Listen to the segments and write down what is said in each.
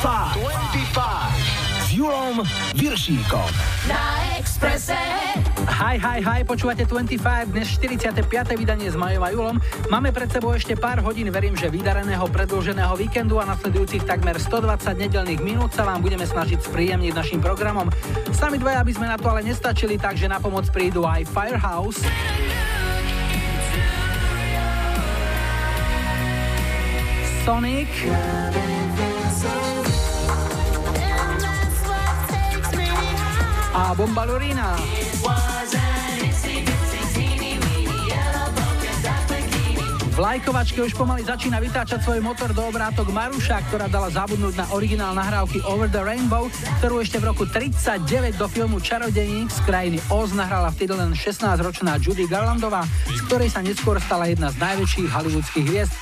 25 s Julom Viršíkom. Na Exprese. Hi, hi, hi, počúvate 25, dnes 45. vydanie s Majom a Julom. Máme pred sebou ešte pár hodín, verím, že vydareného predlženého víkendu a nasledujúcich takmer 120 nedelných minút sa vám budeme snažiť spríjemniť našim programom. Sami dvaja by sme na to ale nestačili, takže na pomoc prídu aj Firehouse. Sonic. A Bomba Lorina. V lajkovačke už pomaly začína vytáčať svoj motor do obrátok Maruša, ktorá dala zabudnúť na originál nahrávky Over the Rainbow, ktorú ešte v roku 39 do filmu Čarodejník z krajiny Oz nahrala vtedy len 16-ročná Judy Garlandová, z ktorej sa neskôr stala jedna z najväčších hollywoodských hviezd.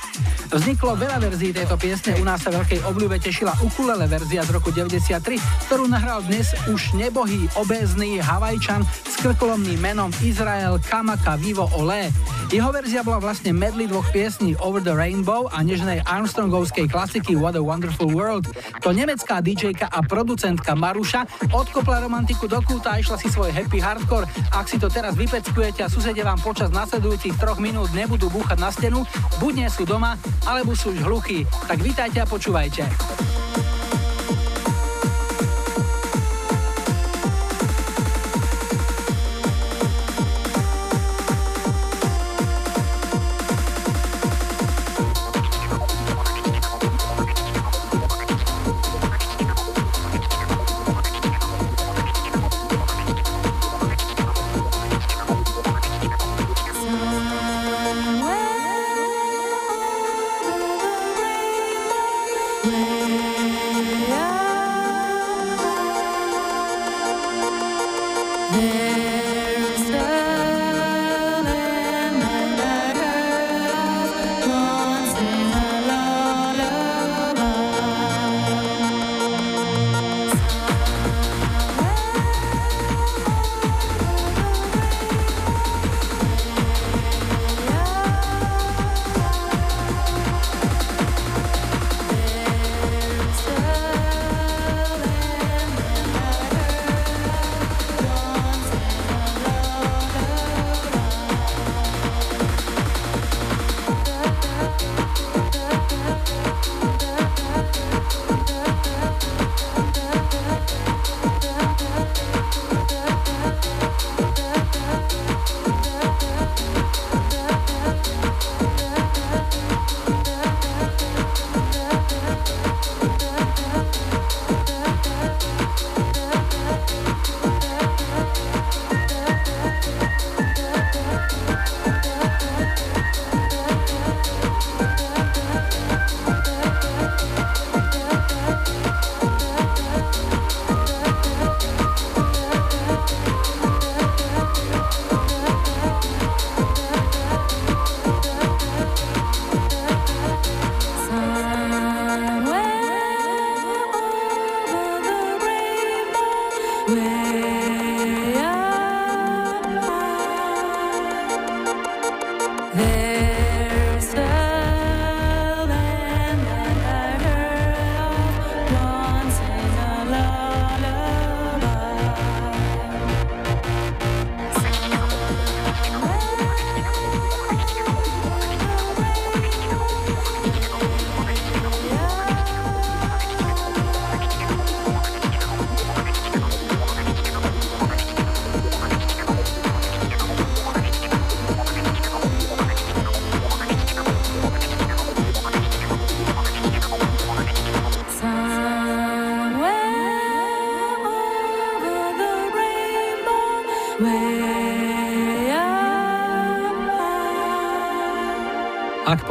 Vzniklo veľa verzií tejto piesne, u nás sa veľkej obľúbe tešila ukulele verzia z roku 93, ktorú nahral dnes už nebohý, obézny Havajčan s krkolomným menom Izrael Kamaka Vivo Ole. Jeho verzia bola vlastne medley dvoch piesní Over the Rainbow a nežnej Armstrongovskej klasiky What a Wonderful World. To nemecká DJka a producentka Maruša odkopla romantiku do kúta a išla si svoj happy hardcore. Ak si to teraz vypeckujete a susedia vám počas nasledujúcich troch minút nebudú búchať na stenu, buď nie sú doma, alebo sú už hluchí. Tak vítajte a počúvajte.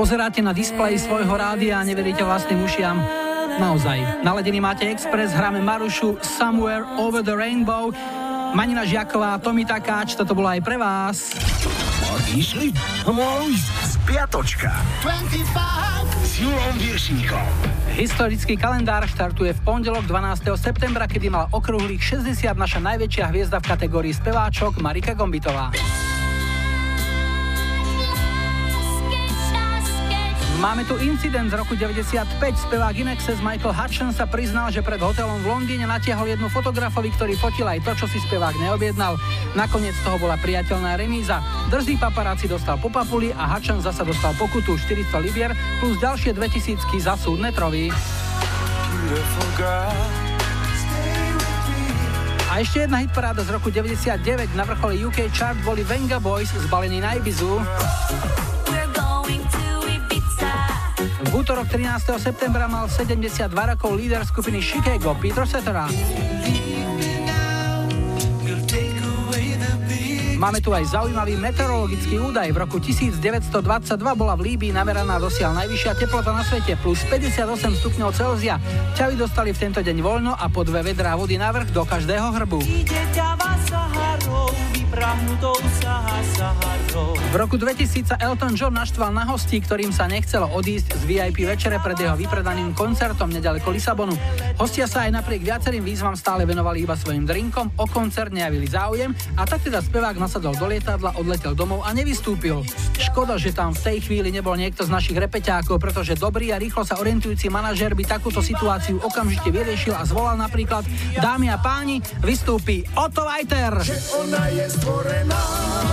Pozeráte na displeji svojho rádia a neveríte vlastným ušiam, naozaj. Naladený máte Express, hráme Marušu Somewhere Over the Rainbow. Manina Žiaková, Tomi Takáč, toto bolo aj pre vás. Išli? Spiatočka. 25 s Julom Viršíkom. Historický kalendár štartuje v pondelok 12. septembra, kedy mal okrúhlych 60 naša najväčšia hviezda v kategórii speváčok Marika Gombitová. Máme tu incident z roku 95. Spevák Inexes Michael Hutchins sa priznal, že pred hotelom v Londýne natiahol jednu fotografovi, ktorý fotil aj to, čo si spevák neobjednal. Nakoniec toho bola priateľná remíza. Drzý paparáci dostal po papuli a Hutchins zasa dostal pokutu 400 libier plus ďalšie 2000 za súdne trovy. A ešte jedna hitparáda z roku 99 na vrchole UK chart boli Venga Boys zbalení na Ibizu. Útorok 13. septembra mal 72 rokov líder skupiny Chicago Peter Cetera. Máme tu aj zaujímavý meteorologický údaj. V roku 1922 bola v Líbii nameraná dosiaľ najvyššia teplota na svete plus 58 stupňov Celzia. Ťavy dostali v tento deň voľno a po dve vedrá vody navrh do každého hrbu. V roku 2000 sa Elton John naštval na hostí, ktorým sa nechcelo odísť z VIP večere pred jeho vypredaným koncertom nedaleko Lisabonu. Hostia sa aj napriek viacerým výzvam stále venovali iba svojim drinkom, o koncert nejavili záujem a tak teda spevák nasadol do lietadla, odletel domov a nevystúpil. Škoda, že tam v tej chvíli nebol niekto z našich repeťákov, pretože dobrý a rýchlo sa orientujúci manažér by takúto situáciu okamžite vyriešil a zvolal napríklad Dámy a páni, vystúpi Otto Weiter. Že ona je stvorená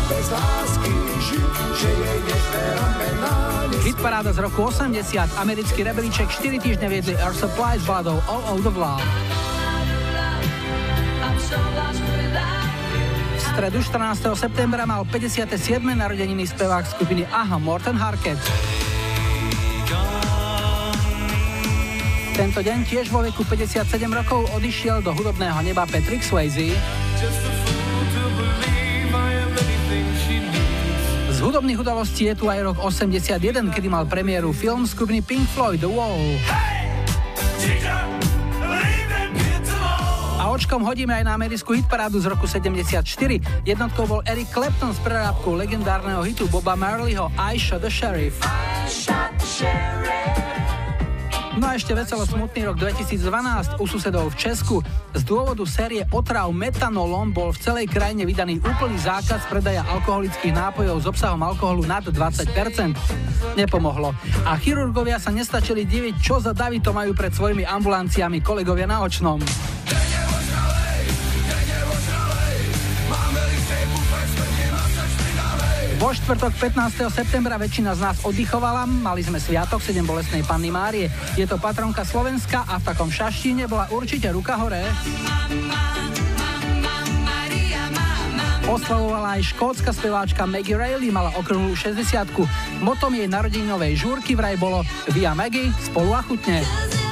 bez lásky, že jej Hit paráda z roku 80, americký rebelíček 4 týždne viedli Air Supply s baladou All Out of Love. V stredu 14. septembra mal 57. narodeniny spevák skupiny AHA Morten Harket. Tento deň tiež vo veku 57 rokov odišiel do hudobného neba Patrick Swayze. Hudobných udalostí je tu aj rok 81, kedy mal premiéru film skupiny Pink Floyd The Wall. A očkom hodíme aj na americkú hitparádu z roku 74. Jednotkou bol Eric Clapton s prerábkou legendárneho hitu Boba Marleyho. I shot the sheriff. No a ešte veselo smutný rok 2012 u susedov v Česku. Z dôvodu série otrav metanolom bol v celej krajine vydaný úplný zákaz predaja alkoholických nápojov s obsahom alkoholu nad 20%. Nepomohlo. A chirurgovia sa nestačili diviť, čo za davy to majú pred svojimi ambulanciami kolegovia na očnom. Vo štvrtok 15. septembra väčšina z nás oddychovala, mali sme sviatok 7 bolestnej Panny Márie. Je to patronka Slovenska a v takom šaštíne bola určite ruka hore. Oslavovala aj škótska speváčka Maggie Reilly, mala okrúhlu 60 Motom jej narodeninovej žúrky vraj bolo Via Maggie spolu a chutne.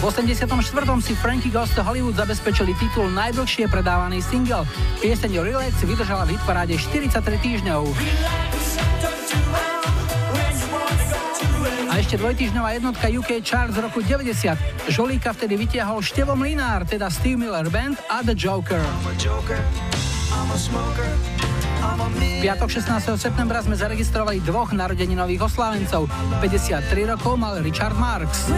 V 84. si Frankie Goes to Hollywood zabezpečili titul najdlhšie predávaný single. Pieseň Relax vydržala v hitparáde 43 týždňov. A ešte dvojtýždňová jednotka UK Chart z roku 90. Žolíka vtedy vytiahol Števo Mlinár, teda Steve Miller Band a The Joker. V piatok 16. septembra sme zaregistrovali dvoch narodeninových oslávencov. 53 rokov mal Richard Marks.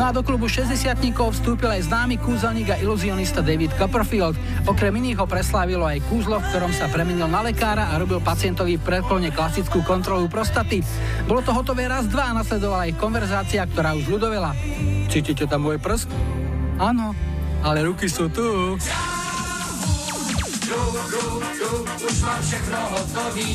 No a do klubu 60 vstúpil aj známy kúzelník a iluzionista David Copperfield. Okrem iných ho preslávilo aj kúzlo, v ktorom sa premenil na lekára a robil pacientovi predklone klasickú kontrolu prostaty. Bolo to hotové raz dva a nasledovala aj konverzácia, ktorá už ľudovela. Cítite tam môj prst? Áno, ale ruky sú tu.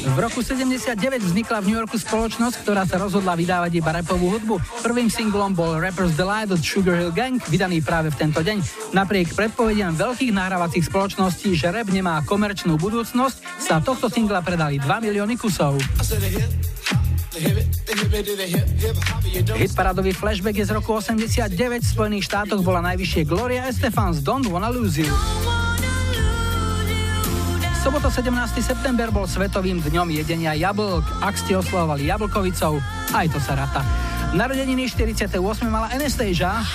V roku 79 vznikla v New Yorku spoločnosť, ktorá sa rozhodla vydávať iba rapovú hudbu. Prvým singlom bol Rapper's Delight od Sugar Hill Gang, vydaný práve v tento deň. Napriek predpovediam veľkých nahrávacích spoločností, že rap nemá komerčnú budúcnosť, sa tohto singla predali 2 milióny kusov. Hitparadový flashback je z roku 89, v Spojených štátoch bola najvyššie Gloria Estefans Don't Wanna Lose You sobota 17. september bol svetovým dňom jedenia jablk. Ak ste oslovovali jablkovicou, aj to sa rata. Narodeniny 48. mala Anastasia.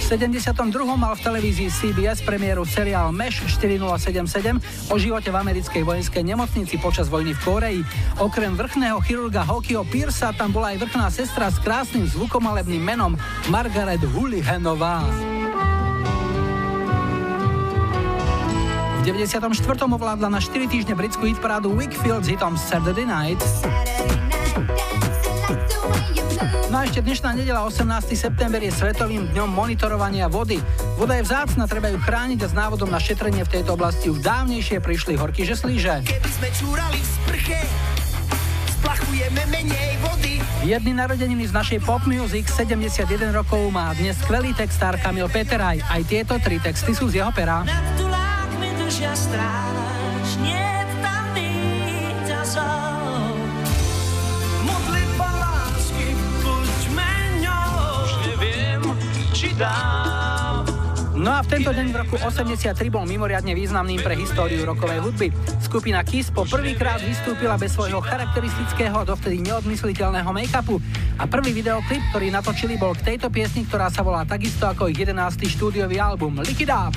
V 72. mal v televízii CBS premiéru seriál MESH 4077 o živote v americkej vojenskej nemocnici počas vojny v Koreji. Okrem vrchného chirurga Hokio Piersa tam bola aj vrchná sestra s krásnym zvukomalebným menom Margaret Hulihanová. 94. ovládla na 4 týždne britskú hitparádu Wickfield s hitom Saturday Night. No a ešte dnešná nedela 18. september je svetovým dňom monitorovania vody. Voda je vzácna, treba ju chrániť a s návodom na šetrenie v tejto oblasti už dávnejšie prišli horky žeslíže. Keby sme čúrali v sprche, splachujeme menej vody. Jedný narodeniny z našej pop music, 71 rokov má dnes skvelý textár Kamil Peteraj. Aj tieto tri texty sú z jeho pera. No a v tento deň v roku 83 bol mimoriadne významným pre históriu rokovej hudby. Skupina Kiss po prvýkrát vystúpila bez svojho charakteristického dovtedy neodmysliteľného make-upu a prvý videoklip, ktorý natočili, bol k tejto piesni, ktorá sa volá takisto ako ich 11. štúdiový album Lick It Up.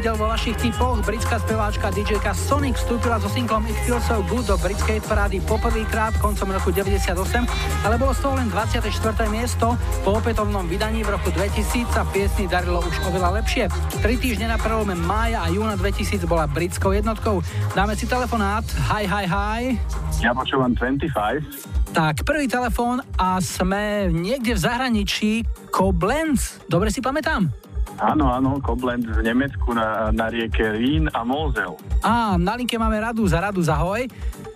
Videl vo vašich typoch. Britská speváčka DJka Sonic vstúpila so singlom It Feels So Good do britskej parády poprvýkrát koncom roku 98, ale bolo z toho len 24. miesto. Po opätovnom vydaní v roku 2000 sa piesni darilo už oveľa lepšie. Tri týždne na prelome mája a júna 2000 bola britskou jednotkou. Dáme si telefonát. Hi, hi, hi. Ja počúvam 25. Tak, prvý telefón a sme niekde v zahraničí. Koblenz. Dobre si pamätám? Áno, áno, Koblenz v Nemecku na, na rieke Rín a Mosel. Á, na linke máme Radu za Radu, ahoj.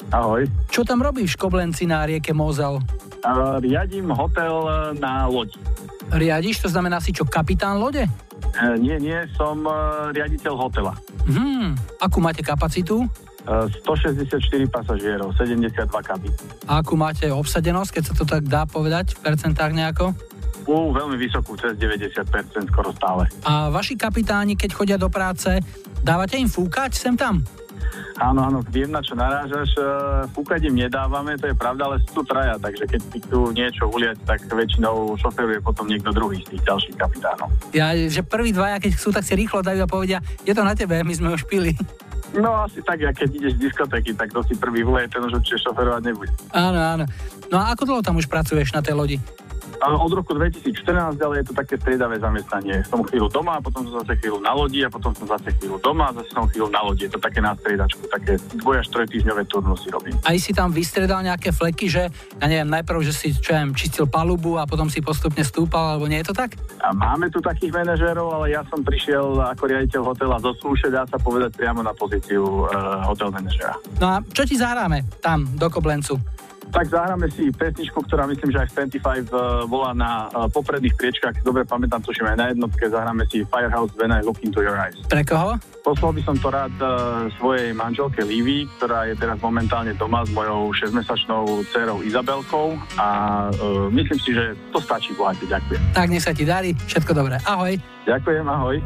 Ahoj. Čo tam robíš v Koblenci na rieke Mosel? Uh, riadím hotel na lodi. Riadiš, to znamená si čo, kapitán lode? Uh, nie, nie, som uh, riaditeľ hotela. Hmm, akú máte kapacitu? Uh, 164 pasažierov, 72 kabín. A akú máte obsadenosť, keď sa to tak dá povedať, v percentách nejako? Uh, veľmi vysokú, cez 90% skoro stále. A vaši kapitáni, keď chodia do práce, dávate im fúkať sem tam? Áno, áno, viem na čo narážaš. E, fúkať im nedávame, to je pravda, ale sú tu traja, takže keď si chcú niečo uliať, tak väčšinou šoferuje potom niekto druhý z tých ďalších kapitánov. Ja, že prví dvaja, keď chcú, tak si rýchlo dajú a povedia, je to na tebe, my sme už pili. No asi tak, ja keď ideš z diskotéky, tak to si prvý vleje, ten už určite šoferovať nebude. Áno, áno. No a ako dlho tam už pracuješ na tej lodi? Od roku 2014 ale je to také striedavé zamestnanie. Som chvíľu doma, potom som zase chvíľu na lodi a potom som zase chvíľu doma a zase som chvíľu na lodi. Je to také na striedačku, také dvoj až týždňové turnusy robím. Aj si tam vystredal nejaké fleky, že ja neviem, najprv, že si čo viem, čistil palubu a potom si postupne stúpal, alebo nie je to tak? A máme tu takých manažérov, ale ja som prišiel ako riaditeľ hotela zo súše, dá sa povedať priamo na pozíciu uh, hotel manažera. No a čo ti zahráme tam do Koblencu? Tak zahráme si pesničku, ktorá myslím, že aj v 25 uh, eh, volá na uh, popredných priečkách. Dobre pamätám, tuším aj na jednotke. Zahráme si Firehouse When I Look Into Your Eyes. Pre koho? Poslal by som to rád uh, svojej manželke Livy, ktorá je teraz momentálne doma s mojou 6-mesačnou dcerou Izabelkou a uh, myslím si, že to stačí, Vláte, ďakujem. Tak nech sa ti darí, všetko dobré. Ahoj. Ďakujem, ahoj.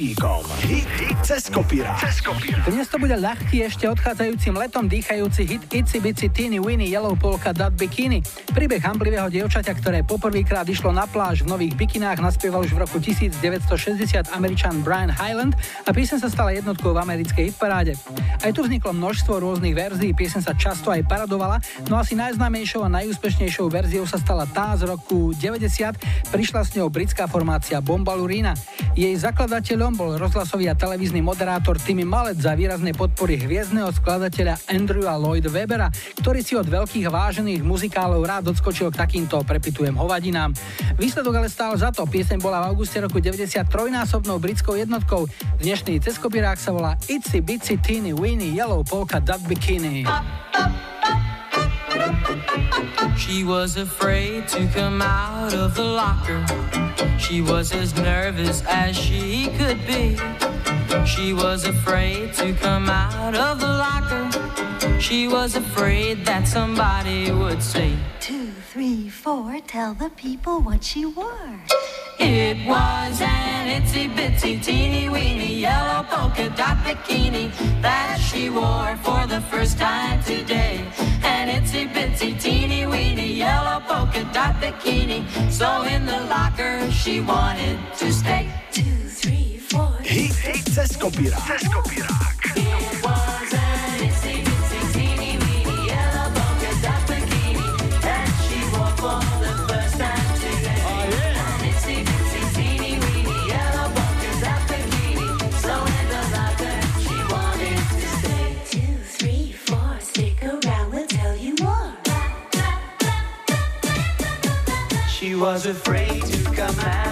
Viršíkom. Hit, hit cez kopírák. Dnes to bude ľahký, ešte odchádzajúcim letom dýchajúci hit Itsy Bitsy Teeny Winnie Yellow Polka Dot Bikini. Príbeh hamblivého dievčaťa, ktoré poprvýkrát išlo na pláž v nových bikinách, naspieval už v roku 1960 američan Brian Highland a piesen sa stala jednotkou v americkej hitparáde. Aj tu vzniklo množstvo rôznych verzií, piesen sa často aj paradovala, no asi najznámejšou a najúspešnejšou verziou sa stala tá z roku 90, prišla s ňou britská formácia Bombalurina. Jej zakladateľ Prispievateľom bol rozhlasový a televízny moderátor Timmy Mallet za výraznej podpory hviezdneho skladateľa Andrewa Lloyd Webera, ktorý si od veľkých vážených muzikálov rád odskočil k takýmto prepitujem hovadinám. Výsledok ale stál za to. Pieseň bola v auguste roku 93 násobnou britskou jednotkou. Dnešný ceskopirák sa volá Itsy Bitsy Teeny Weeny Yellow Polka Dot Bikini. She was afraid to come out of the locker. She was as nervous as she could be. She was afraid to come out of the locker. She was afraid that somebody would say, Two, three, four, tell the people what she wore. It was an itsy bitsy teeny weeny yellow polka dot bikini that she wore for the first time today. An itsy bitsy teeny weeny yellow polka dot bikini. So in the locker she wanted to stay. Two, three, four. Hit, hit, ceskopirák. Ceskopirák. It was an itsy bitsy teeny weeny yellow polka dot bikini that she wore for She was afraid to come out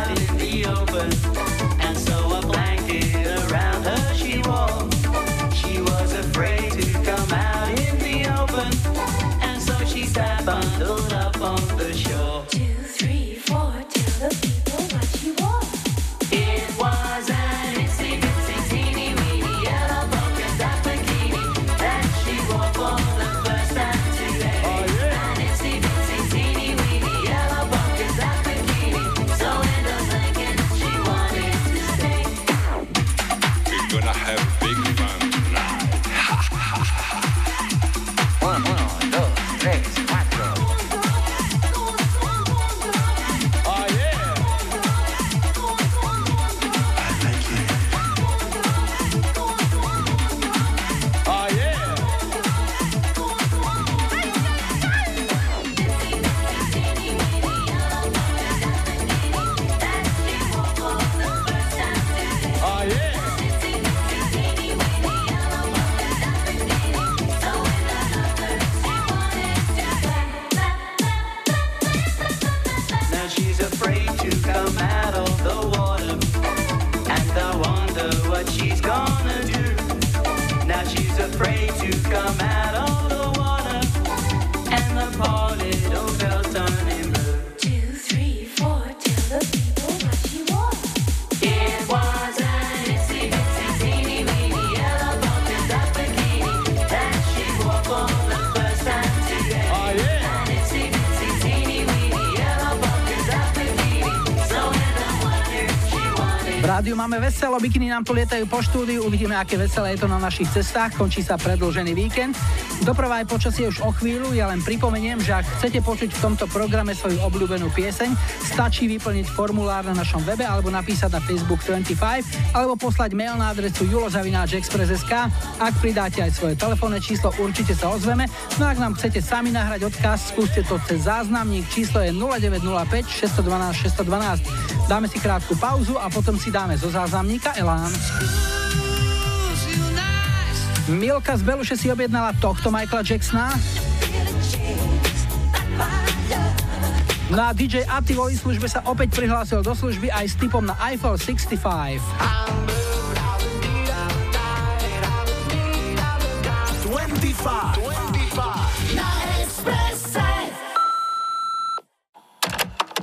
máme veselo, bikiny nám tu lietajú po štúdiu, uvidíme, aké veselé je to na našich cestách, končí sa predlžený víkend. Doprava aj počasie už o chvíľu, ja len pripomeniem, že ak chcete počuť v tomto programe svoju obľúbenú pieseň, stačí vyplniť formulár na našom webe alebo napísať na Facebook 25 alebo poslať mail na adresu julozavináčexpress.sk. Ak pridáte aj svoje telefónne číslo, určite sa ozveme. No ak nám chcete sami nahrať odkaz, skúste to cez záznamník, číslo je 0905 612 612. Dáme si krátku pauzu a potom si dáme zo záznamníka Elán. Milka z Beluše si objednala tohto Michaela Jacksona. No a DJ Ati vo službe sa opäť prihlásil do služby aj s typom na iPhone 65. 25.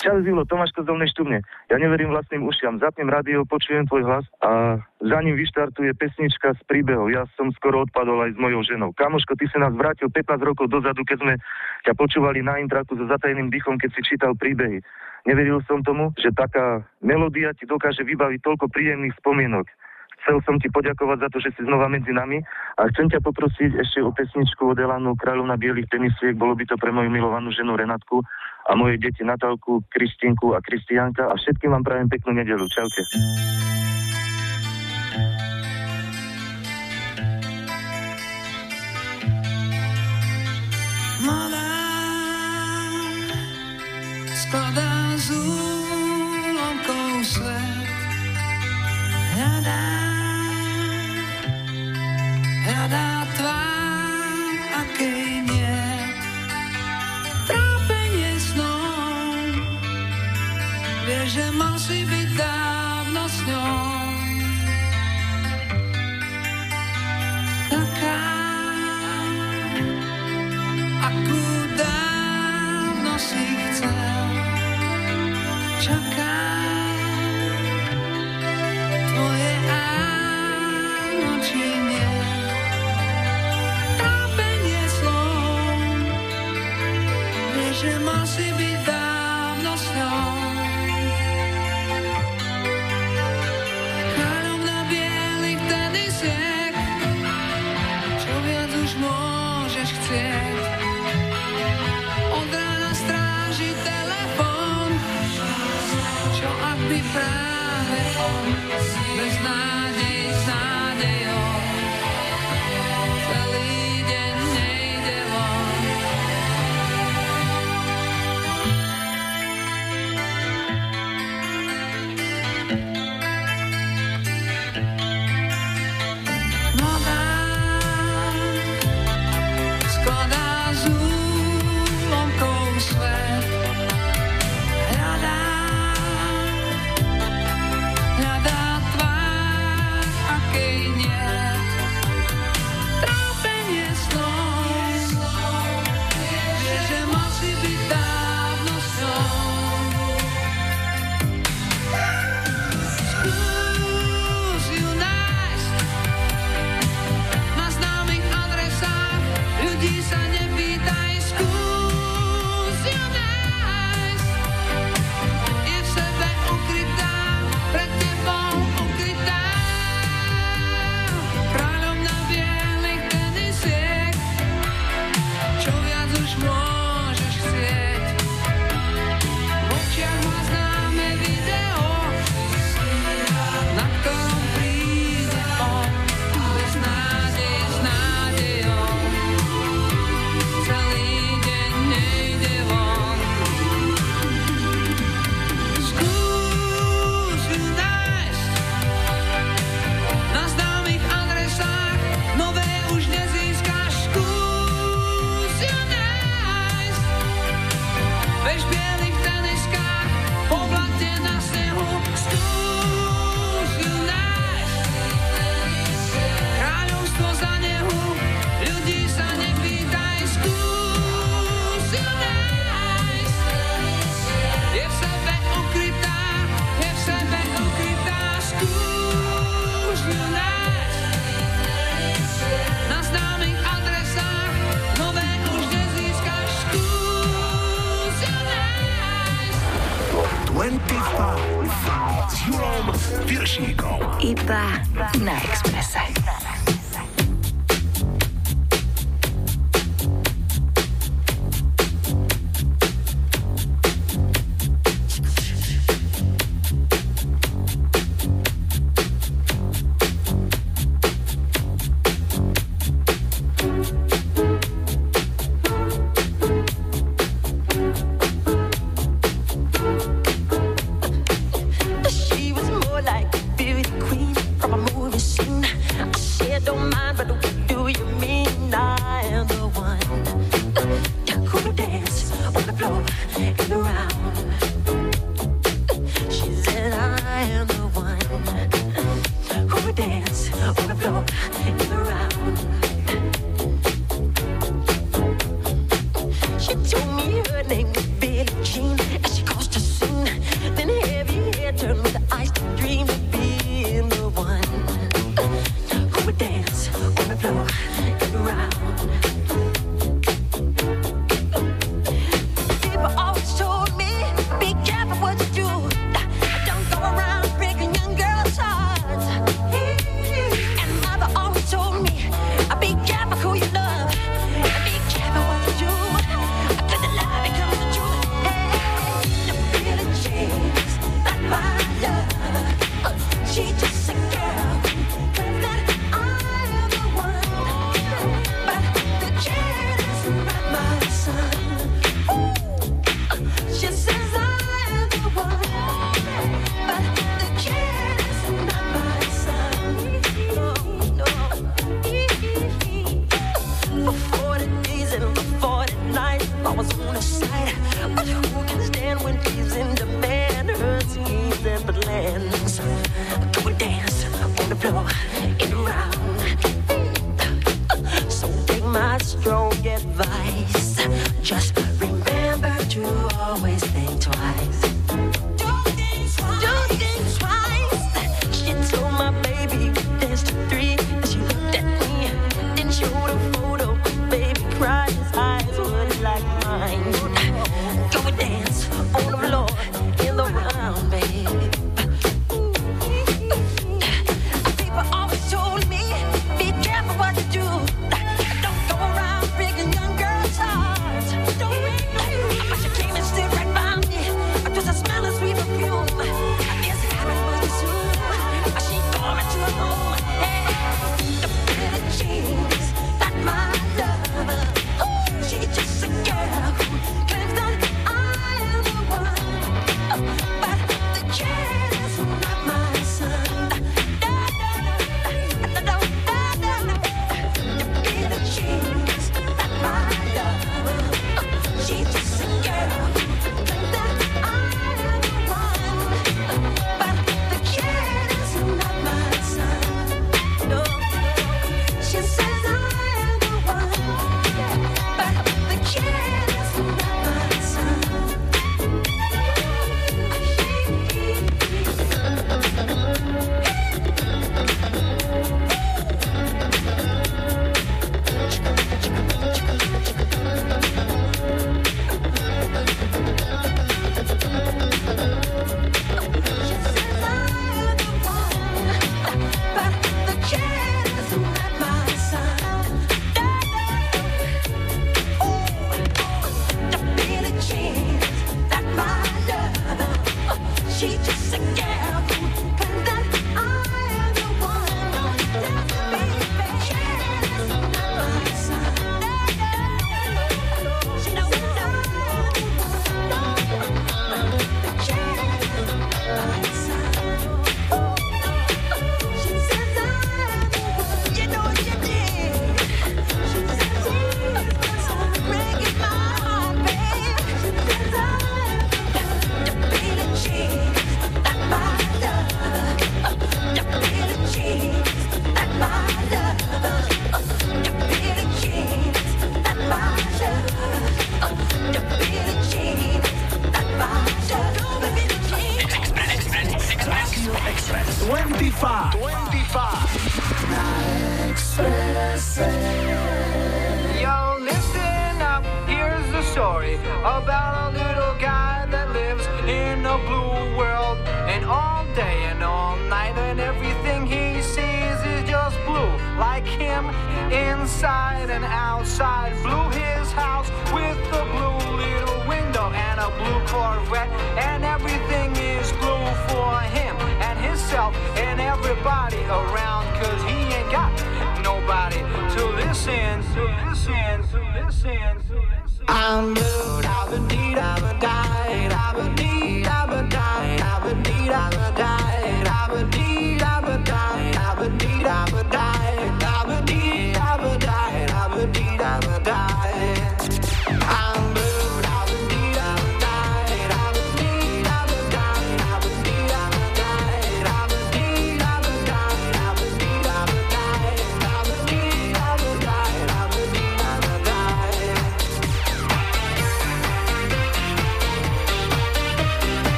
Čau, Zilo, Tomáško z Dolnej Štubne. Ja neverím vlastným ušiam. Zapnem rádio, počujem tvoj hlas a za ním vyštartuje pesnička z príbehov. Ja som skoro odpadol aj s mojou ženou. Kamoško, ty sa nás vrátil 15 rokov dozadu, keď sme ťa počúvali na intraku so zatajeným dýchom, keď si čítal príbehy. Neveril som tomu, že taká melódia ti dokáže vybaviť toľko príjemných spomienok. Chcel som ti poďakovať za to, že si znova medzi nami a chcem ťa poprosiť ešte o pesničku od Elanu Kráľovna bielých tenisiek. Bolo by to pre moju milovanú ženu Renatku a moje deti Natálku, Kristinku a Kristianka a všetkým vám prajem peknú nedelu. Čaute. Skladá z úlomkov svet. Ja Hľadá tvár, akej nie. Trápenie snom. Vie, že mal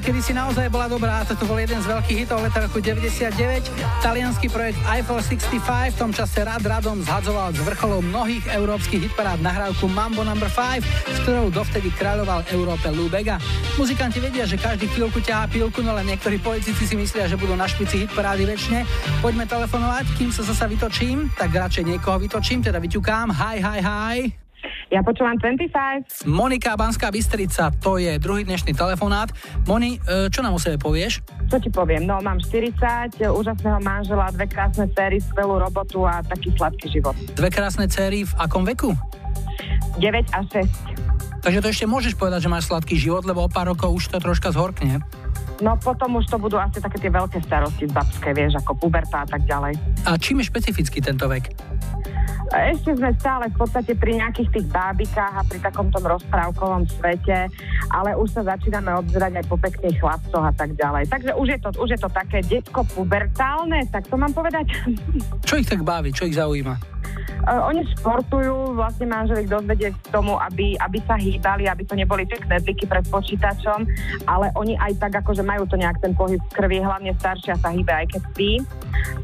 kedy si naozaj bola dobrá, toto bol jeden z veľkých hitov leta roku 99. Talianský projekt Eiffel 65 v tom čase rad radom zhadzoval z vrcholov mnohých európskych hitparád nahrávku Mambo No. 5, s ktorou dovtedy kráľoval Európe Lou. Muzikanti vedia, že každý chvíľku ťahá pilku, no len niektorí politici si myslia, že budú na špici hitparády väčšine. Poďme telefonovať, kým sa zasa vytočím, tak radšej niekoho vytočím, teda vyťukám. Hi, hi, hi. Ja počúvam 25. Monika Banská Bystrica, to je druhý dnešný telefonát. Moni, e, čo nám o sebe povieš? Čo ti poviem? No, mám 40, úžasného manžela, dve krásne séry, skvelú robotu a taký sladký život. Dve krásne céry v akom veku? 9 a 6. Takže to ešte môžeš povedať, že máš sladký život, lebo o pár rokov už to troška zhorkne. No potom už to budú asi také tie veľké starosti z babské, vieš, ako puberta a tak ďalej. A čím je špecifický tento vek? Ešte sme stále v podstate pri nejakých tých bábikách a pri takom tom rozprávkovom svete, ale už sa začíname obzerať aj po pekných chlapcoch a tak ďalej. Takže už je to, už je to také detsko pubertálne, tak to mám povedať. Čo ich tak baví, čo ich zaujíma? Uh, oni športujú, vlastne manžel ich dozvedie k tomu, aby, aby sa hýbali, aby to neboli tie knedliky pred počítačom, ale oni aj tak akože majú to nejak ten pohyb v krvi, hlavne staršia sa hýbe aj keď spí.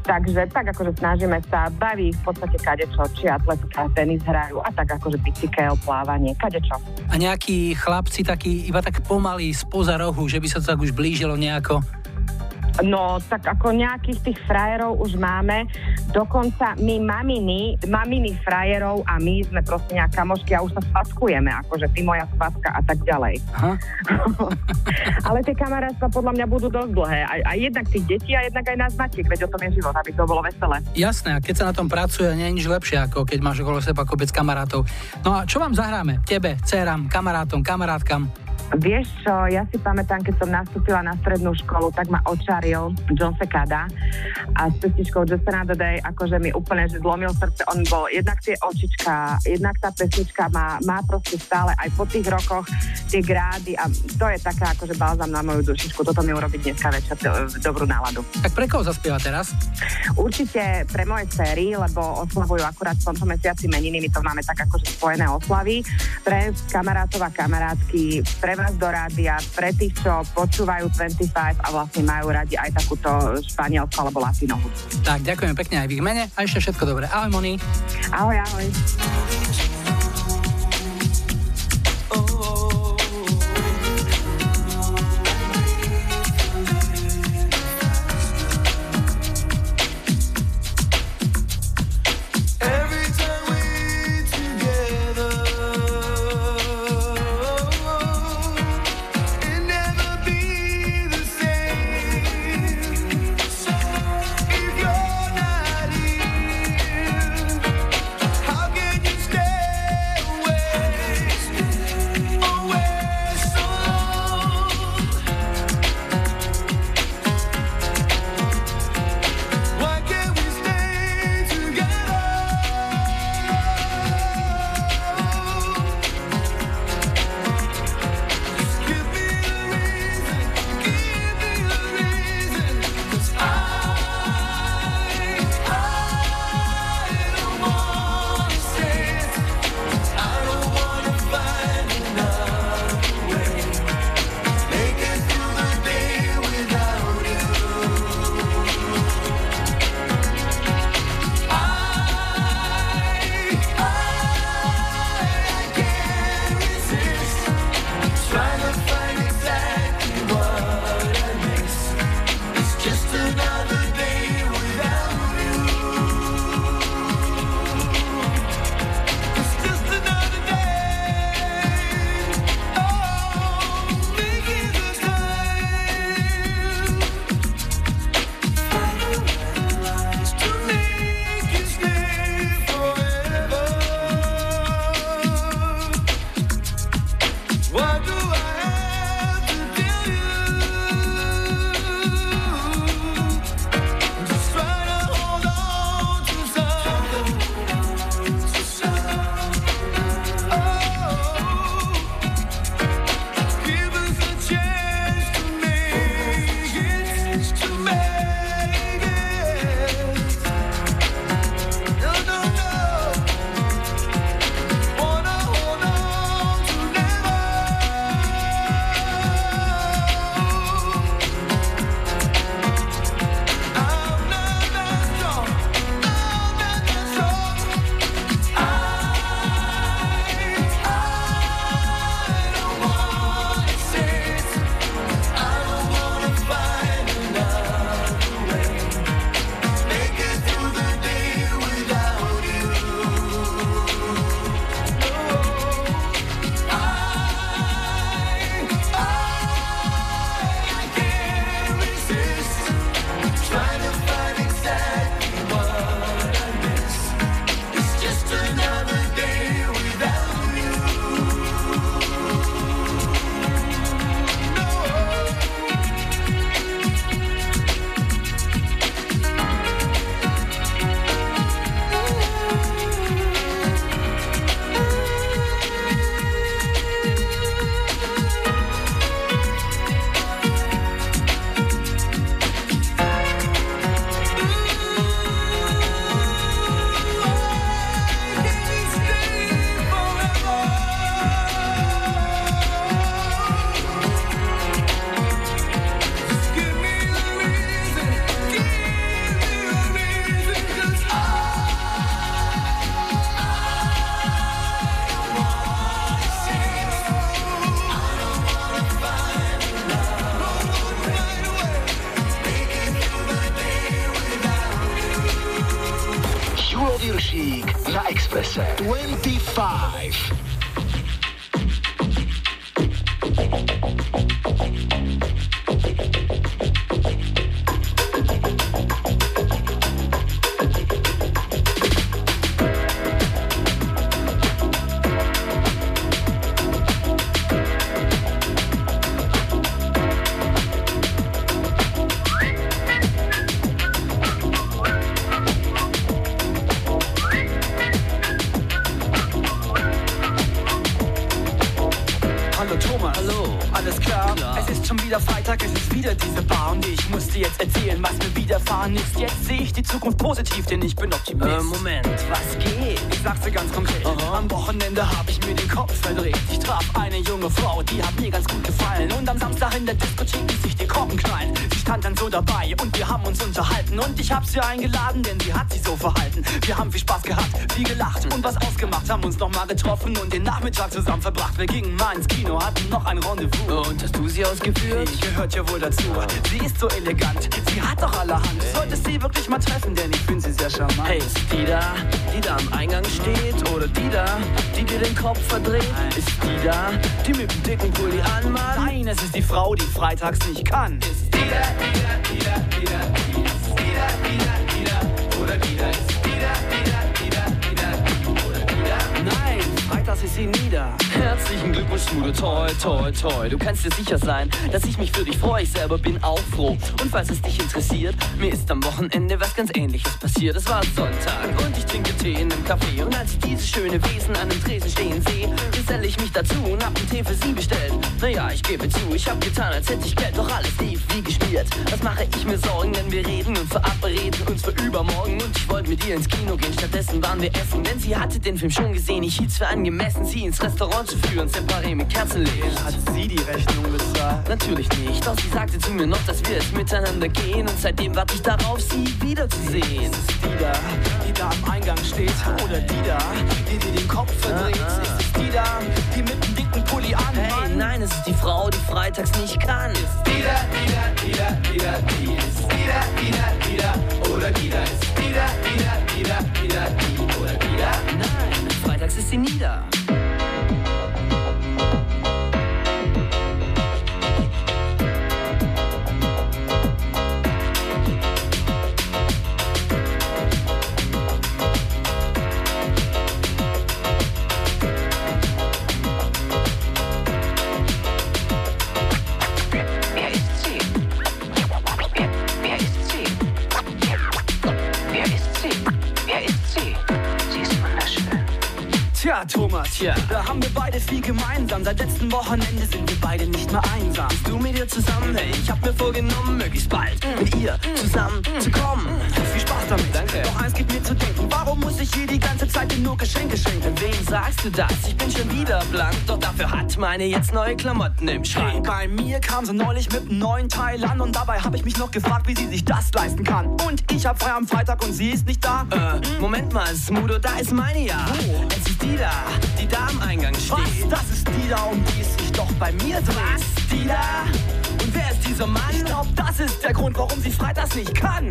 Takže tak akože snažíme sa, baví v podstate kadečo, či atletika, tenis hrajú a tak akože bicykel, plávanie, kadečo. A nejakí chlapci takí iba tak pomaly spoza rohu, že by sa to tak už blížilo nejako? No, tak ako nejakých tých frajerov už máme. Dokonca my maminy, maminy frajerov a my sme proste nejak kamošky a už sa svaskujeme, akože ty moja svaska a tak ďalej. Ale tie kamarátstva podľa mňa budú dosť dlhé. Aj, aj jednak tých detí a jednak aj nás matiek, veď o tom je život, aby to bolo veselé. Jasné, a keď sa na tom pracuje, nie je nič lepšie, ako keď máš okolo seba kopec kamarátov. No a čo vám zahráme? Tebe, dcerám, kamarátom, kamarátkam? Vieš čo, ja si pamätám, keď som nastúpila na strednú školu, tak ma očaril John Sekada a s pesničkou Just Another Day, akože mi úplne že zlomil srdce. On bol jednak tie očička, jednak tá pesnička má, má proste stále aj po tých rokoch tie grády a to je taká akože balzam na moju dušičku. Toto mi urobí dneska večer do- dobrú náladu. Tak pre koho zaspieva teraz? Určite pre moje séry, lebo oslavujú akurát v tomto mesiaci meniny, my to máme tak akože spojené oslavy. Pre kamarátov a kamarátky, pre vás do rádia, pre tých, čo počúvajú 25 a vlastne majú radi aj takúto španielskú alebo latino hudbu. Tak, ďakujem pekne aj v ich mene a ešte všetko dobré. Ahoj Moni. Ahoj, ahoj. Every Sie eingeladen, denn sie hat sich so verhalten. Wir haben viel Spaß gehabt, viel gelacht und was ausgemacht. Haben uns noch mal getroffen und den Nachmittag zusammen verbracht. Wir gingen mal ins Kino, hatten noch ein Rendezvous. Und hast du sie ausgeführt? Ich gehört ja wohl dazu. Sie ist so elegant, sie hat doch allerhand. Du solltest sie wirklich mal treffen, denn ich finde sie sehr charmant. Hey, ist die da, die da am Eingang steht? Oder die da, die dir den Kopf verdreht? Ist die da, die mit dem dicken Pulli anmacht? Nein, es ist die Frau, die freitags nicht kann. Ist die da, die da, die da, die da, öffentlichen Glückwunsch, Mude, toi, toi, toi. Du kannst dir sicher sein, dass ich mich für dich freue. Ich selber bin auch froh. Und falls es dich interessiert, mir ist am Wochenende was ganz ähnliches passiert. Es war Sonntag und ich trinke Tee in einem Café. Und als ich dieses schöne Wesen an dem Tresen stehen sehe, geselle ich mich dazu und hab einen Tee für sie bestellt. Naja, ich gebe zu, ich hab getan, als hätte ich Geld, doch alles lief wie geschmiert. Was mache ich mir Sorgen, denn wir reden und verabreden uns für übermorgen. Und ich wollte mit ihr ins Kino gehen, stattdessen waren wir essen. Denn sie hatte den Film schon gesehen, ich hielt's für angemessen, sie ins Restaurant zu führen, separé mit Kerzenlicht. Hat sie die Rechnung bezahlt? Natürlich nicht, doch sie sagte zu mir noch, dass wir jetzt miteinander gehen. Und seitdem warte ich darauf, sie wiederzusehen. Ist es die da, die da am Eingang steht? Oder die da, die dir den Kopf verdreht? Ist es die da, die mit dem dicken Pulli anhat? Hey, nein, es ist die Frau, die freitags nicht kann. Ist die da, die da, die da, die da, die ist die da, die da, die da, oder die da, ist die da, die da, die da, die da, die oder die da? Nein, freitags ist sie nie da. Tja. da haben wir beide viel gemeinsam. Seit letzten Wochenende sind wir beide nicht mehr einsam. Bist du mit ihr zusammen? Hey, ich hab mir vorgenommen, möglichst bald mit ihr zusammen zu kommen. Damit. Danke. Doch eins gibt mir zu denken. Warum muss ich hier die ganze Zeit dir nur Geschenke schenken? Wem sagst du das? Ich bin schon wieder blank, doch dafür hat meine jetzt neue Klamotten im Schrank. bei mir kam sie neulich mit einem neuen Teil an und dabei habe ich mich noch gefragt, wie sie sich das leisten kann. Und ich hab frei am Freitag und sie ist nicht da. Äh, Moment mal, Smudo, da ist meine ja. Wo? Es ist die da, die da am Eingang steht. Was? Das ist die da, um die es sich doch bei mir dreht. Was? Die da? Ist dieser Mann? Ich glaub, das ist der Grund, warum sie freitags nicht kann.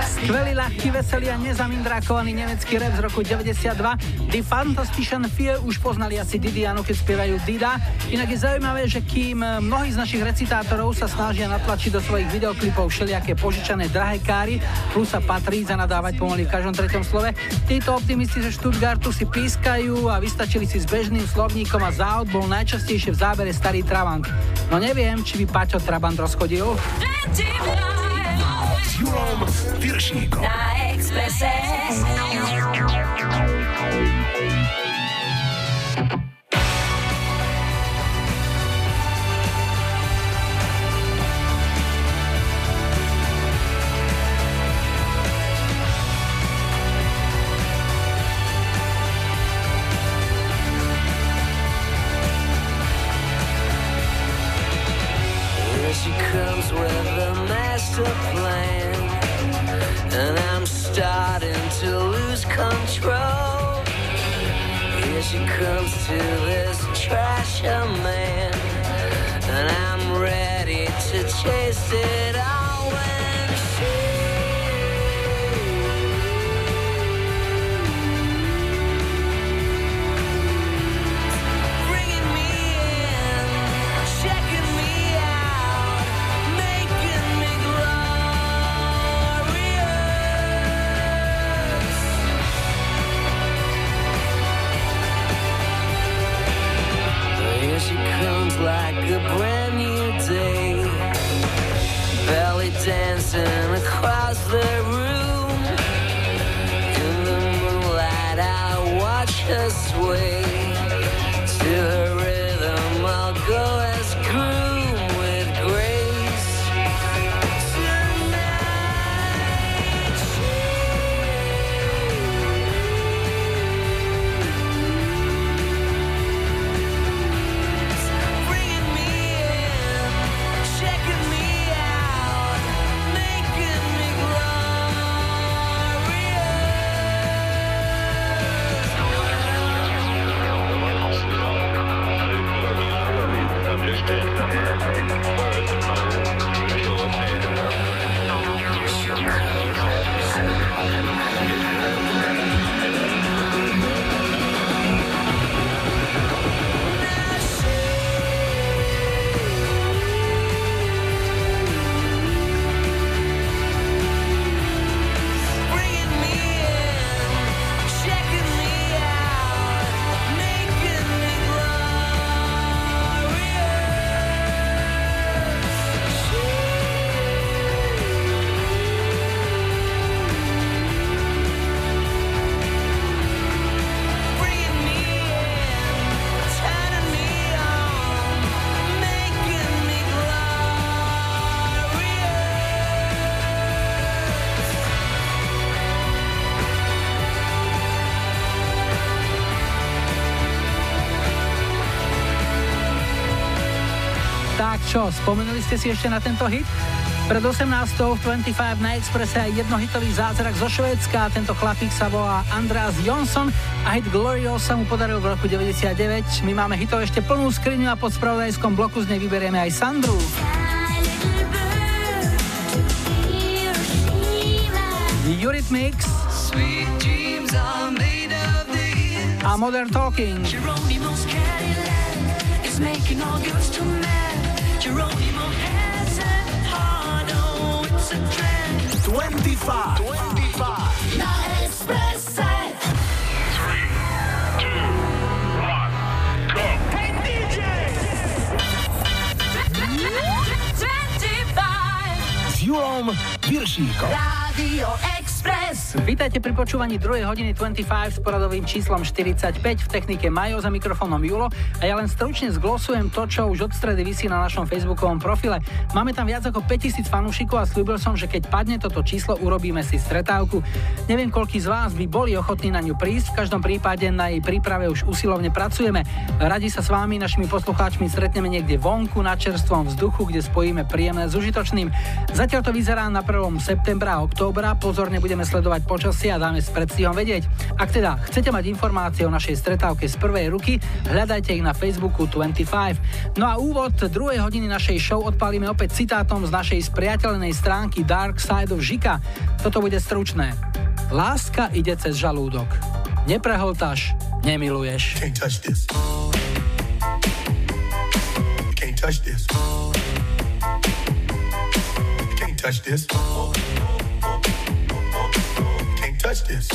Skvelý, ľahký, veselý a nezamindrákovaný nemecký rap z roku 92. The Fantastician Fear už poznali asi Didianu, keď spievajú Dida. Inak je zaujímavé, že kým mnohí z našich recitátorov sa snažia natlačiť do svojich videoklipov všelijaké požičané drahé káry, plus sa patrí zanadávať pomaly v každom treťom slove, títo optimisti ze Stuttgartu si pískajú a vystačili si s bežným slovníkom a záhod bol najčastejšie v zábere starý Trabant. No neviem, či by Paťo Trabant rozchodil. S Julom. Na Expresse. To this trasher man, and I'm ready to chase it Tak čo, spomenuli ste si ešte na tento hit? Pred 18. v 25 na Expresse aj jednohitový zázrak zo Švédska. Tento chlapík sa volá Andreas Jonsson a hit Glorious sa mu podaril v roku 99. My máme hitov ešte plnú skriňu a pod spravodajskom bloku z nej vyberieme aj Sandru. Eurythmics a Modern Talking. Making all girls too 25. 25. La Expressa. 3, 2, 1, go. Hey DJ. 25. Fiume Virsico. Radio Express. Vítajte pri počúvaní 2. hodiny 25 s poradovým číslom 45 v technike Majo za mikrofónom Julo a ja len stručne zglosujem to, čo už od stredy vysí na našom facebookovom profile. Máme tam viac ako 5000 fanúšikov a slúbil som, že keď padne toto číslo, urobíme si stretávku. Neviem, koľký z vás by boli ochotní na ňu prísť, v každom prípade na jej príprave už usilovne pracujeme. Radi sa s vami, našimi poslucháčmi, stretneme niekde vonku na čerstvom vzduchu, kde spojíme príjemné s užitočným. Zatiaľ to vyzerá na 1. septembra a októbra, pozorne budeme sledovať počasie a dáme s predstihom vedieť. Ak teda chcete mať informácie o našej stretávke z prvej ruky, hľadajte ich na Facebooku 25. No a úvod druhej hodiny našej show odpálime opäť citátom z našej spriateľnej stránky Dark Side of Žika. Toto bude stručné. Láska ide cez žalúdok. Neprehltáš, nemiluješ. Can't touch this. Can't touch this. Touch this. Touch this.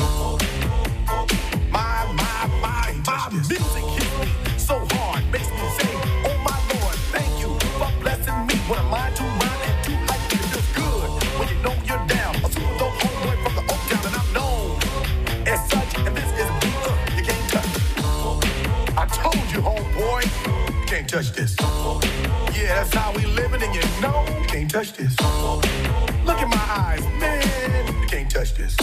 My, my, my, my music hits me so hard, makes me say, Oh my Lord, thank you for blessing me. When I'm mind to mind and two like it feels good when you know you're down. A super dope homeboy from the Oak Town, and I'm known as such. And this is beat uh, you can't touch. I told you, homeboy, you can't touch this. Yeah, that's how we living, and you know, you can't touch this. Look in my eyes, man, touch this.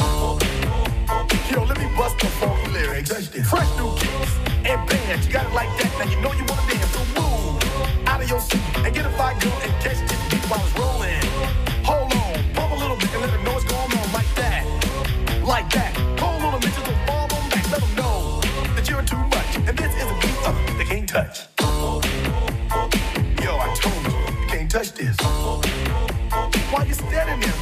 Yo, let me bust the funky lyrics. Fresh new kicks and bands, you got it like that. Now you know you wanna dance, so move out of your seat and get a fire girl and catch this beat while it's rolling. Hold on, pump a little bit and let them know what's going on like that, like that. Hold on a minute, just fall on back, let them know that you're too much and this is a beat uh, they can't touch. Yo, I told you, you can't touch this. Why you standing there,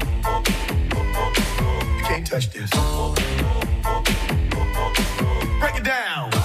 Touch this. Break it down.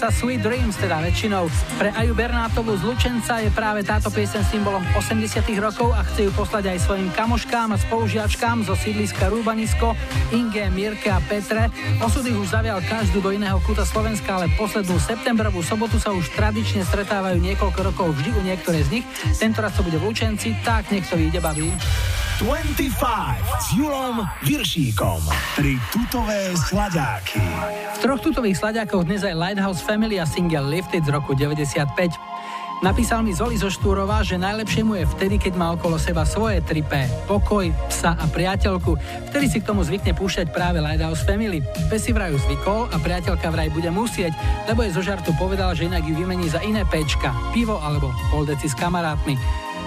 Sa Sweet Dreams, teda väčšinou. Pre Aju Bernátovú z Lučenca je práve táto piesen symbolom 80 rokov a chce ju poslať aj svojim kamoškám a spolužiačkám zo sídliska Rúbanisko, Inge, Mirke a Petre. Osud ich už zavial každú do iného kúta Slovenska, ale poslednú septembrovú sobotu sa už tradične stretávajú niekoľko rokov vždy u niektoré z nich. Tento raz to bude v Lučenci, tak nech to ide, baví. 25 s Julom Viršíkom. Tri tutové sladáky. V troch tutových sladiakoch dnes aj Lighthouse Family a single Lifted z roku 95. Napísal mi Zoli zo Štúrova, že najlepšie mu je vtedy, keď má okolo seba svoje 3P. Pokoj, psa a priateľku. Vtedy si k tomu zvykne púšťať práve Lighthouse Family. Pes si vraj zvykol a priateľka vraj bude musieť, lebo je zo žartu povedal, že inak ju vymení za iné pečka, pivo alebo pol deci s kamarátmi.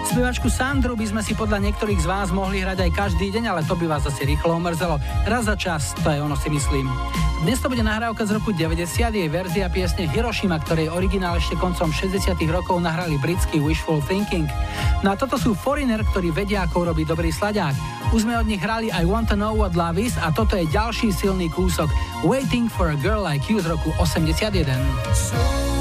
Spievačku Sandru by sme si podľa niektorých z vás mohli hrať aj každý deň, ale to by vás asi rýchlo omrzelo. Raz za čas, to je ono si myslím. Dnes to bude nahrávka z roku 90, jej verzia piesne Hiroshima, ktorej originál ešte koncom 60 rokov nahrali britský Wishful Thinking. No a toto sú Foreigner, ktorí vedia, ako robiť dobrý slaďák. Už sme od nich hrali I Want to Know What Love Is a toto je ďalší silný kúsok Waiting for a Girl Like You z roku 81.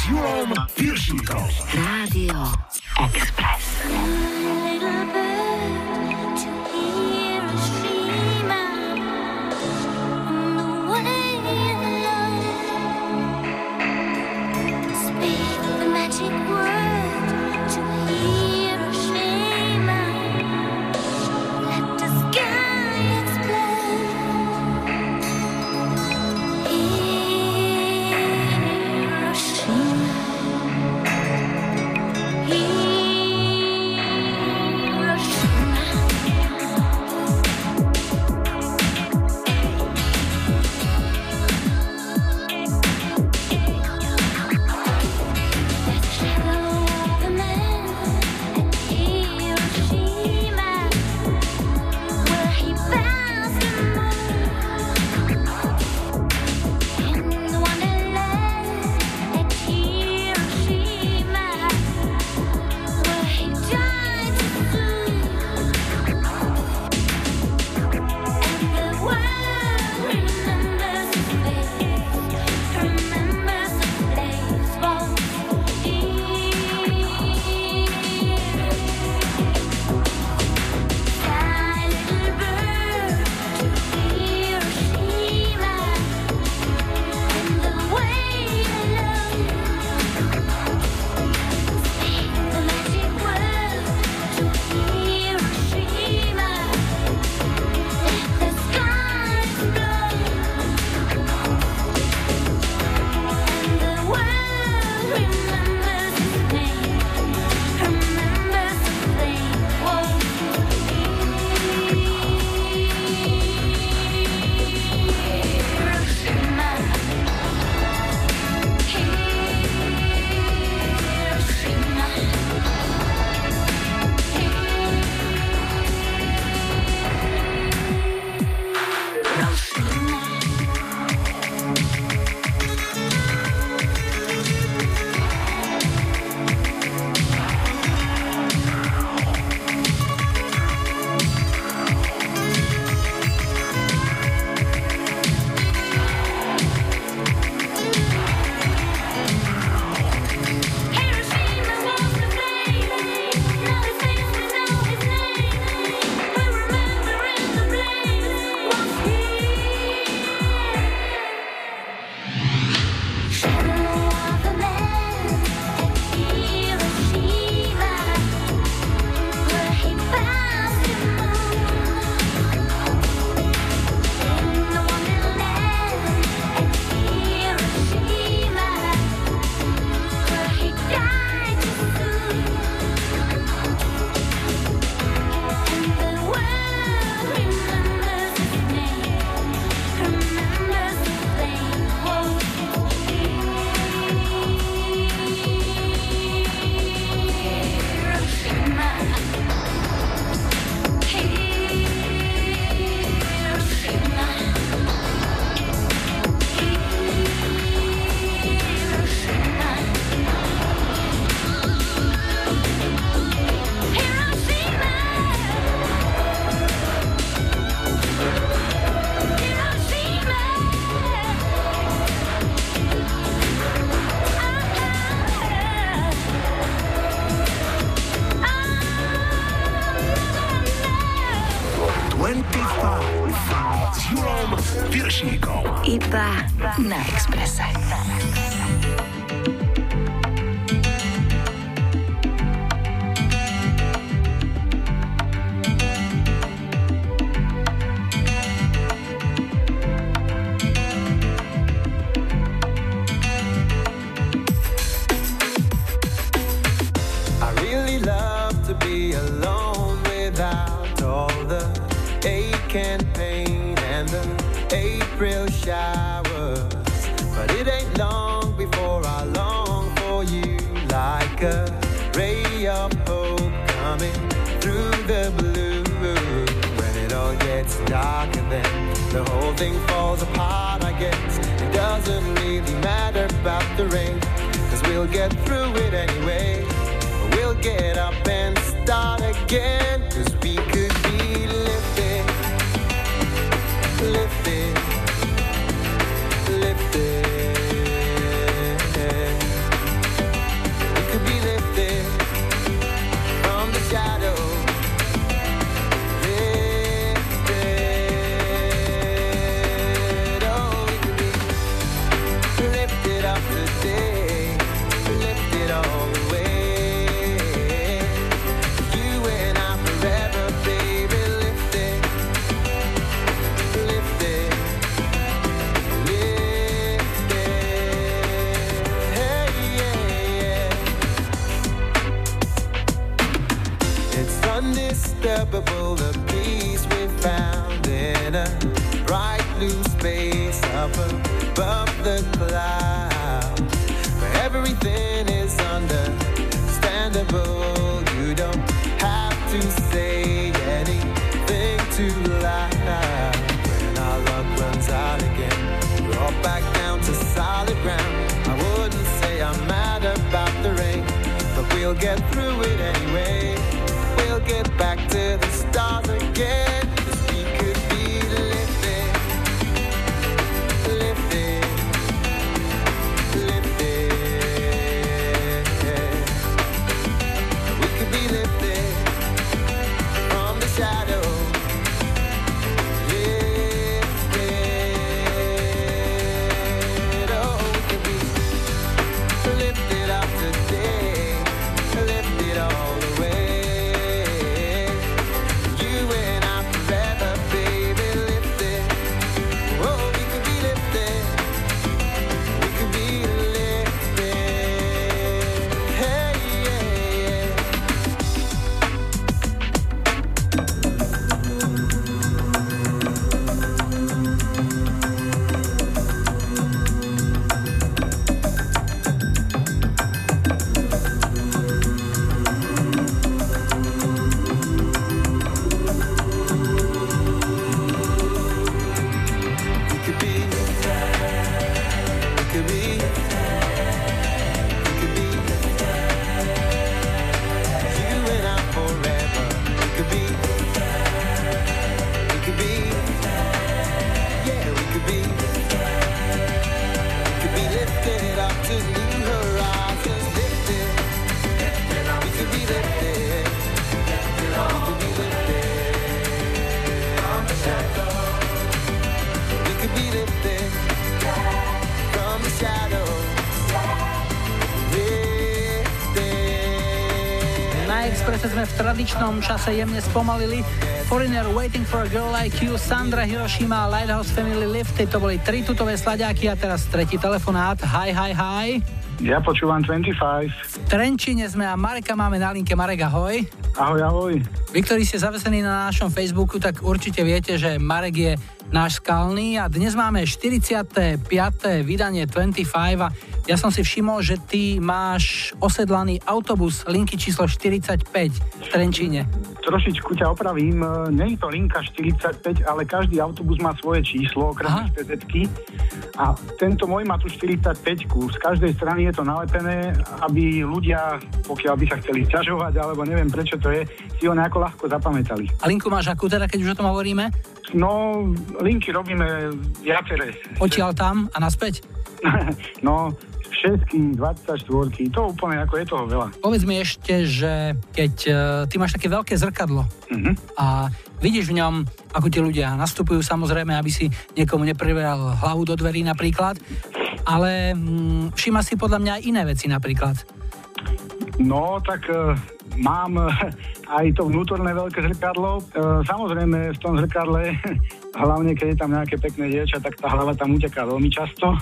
s Julom Piršíkom. Rádio Express. Tradičnom čase jemne spomalili. Foreigner Waiting for a Girl Like You, Sandra Hiroshima Lighthouse Family Lifted. To boli tri tutové sladiaky a teraz tretí telefonát. Hi, hi, hi. Ja počúvam 25. V Trenčine sme a Mareka máme na linke. Marek, ahoj. Ahoj, ahoj. Vy, ktorí ste zavesení na našom Facebooku, tak určite viete, že Marek je náš skalný a dnes máme 45. vydanie 25 a ja som si všimol, že ty máš osedlaný autobus linky číslo 45 v Trenčíne. Trošičku ťa opravím, nie je to linka 45, ale každý autobus má svoje číslo, okrem pz A tento môj má tu 45 Z každej strany je to nalepené, aby ľudia, pokiaľ by sa chceli ťažovať, alebo neviem prečo to je, si ho nejako ľahko zapamätali. A linku máš akú teda, keď už o tom hovoríme? No, linky robíme viaceré. Odtiaľ tam a naspäť? No, všetky 24, to úplne ako je toho veľa. Povedz mi ešte, že keď uh, ty máš také veľké zrkadlo Mhm. a vidíš v ňom, ako ti ľudia nastupujú, samozrejme, aby si niekomu nepreveral hlavu do dverí napríklad, ale mm, všíma si podľa mňa aj iné veci napríklad. No, tak e, mám e, aj to vnútorné veľké zrkadlo. E, samozrejme, v tom zrkadle, hlavne keď je tam nejaké pekné dievča, tak tá hlava tam uteká veľmi často.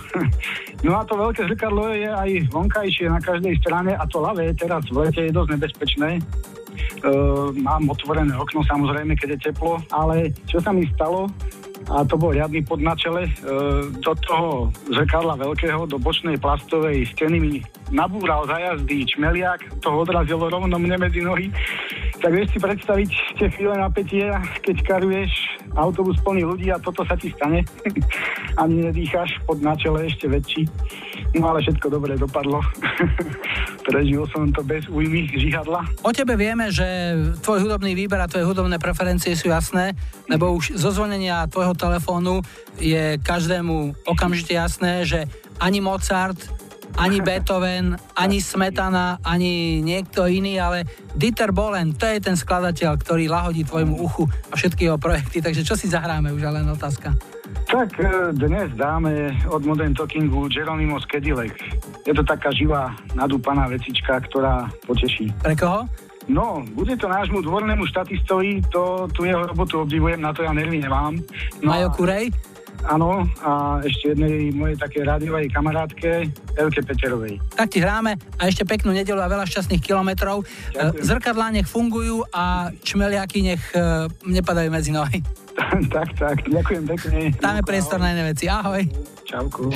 No a to veľké zrkadlo je aj vonkajšie na každej strane a to ľavé teraz v lete je dosť nebezpečné. Uh, mám otvorené okno samozrejme, keď je teplo, ale čo sa mi stalo, a to bol riadny pod na e, do toho zrkadla veľkého, do bočnej plastovej steny mi nabúral za jazdy čmeliak, to odrazilo rovno mne medzi nohy. Tak vieš si predstaviť tie chvíle napätie, keď karuješ autobus plný ľudí a toto sa ti stane. Ani nedýcháš, pod na čele ešte väčší. No ale všetko dobre dopadlo. Prežil som to bez újmy žihadla. O tebe vieme, že tvoj hudobný výber a tvoje hudobné preferencie sú jasné, lebo už zo zvonenia tvojho telefónu je každému okamžite jasné, že ani Mozart, ani Beethoven, ani Smetana, ani niekto iný, ale Dieter Bohlen, to je ten skladateľ, ktorý lahodí tvojmu uchu a všetky jeho projekty. Takže čo si zahráme už, ale len otázka. Tak e, dnes dáme od Modern Talkingu Geronimo Skedilek. Je to taká živá, nadúpaná vecička, ktorá poteší. Pre koho? No, bude to nášmu dvornému štatistovi, to, tu jeho robotu obdivujem, na to ja nervy nemám. No, Majo Kurej? Áno, a ešte jednej mojej také rádiovej kamarátke, Elke Peterovej. Tak ti hráme a ešte peknú nedelu a veľa šťastných kilometrov. Ďakujem. Zrkadlá nech fungujú a čmeliaky nech e, nepadajú medzi nohy. tak, tak, ďakujem pekne. Dáme priestor na iné veci. Ahoj. Čauku.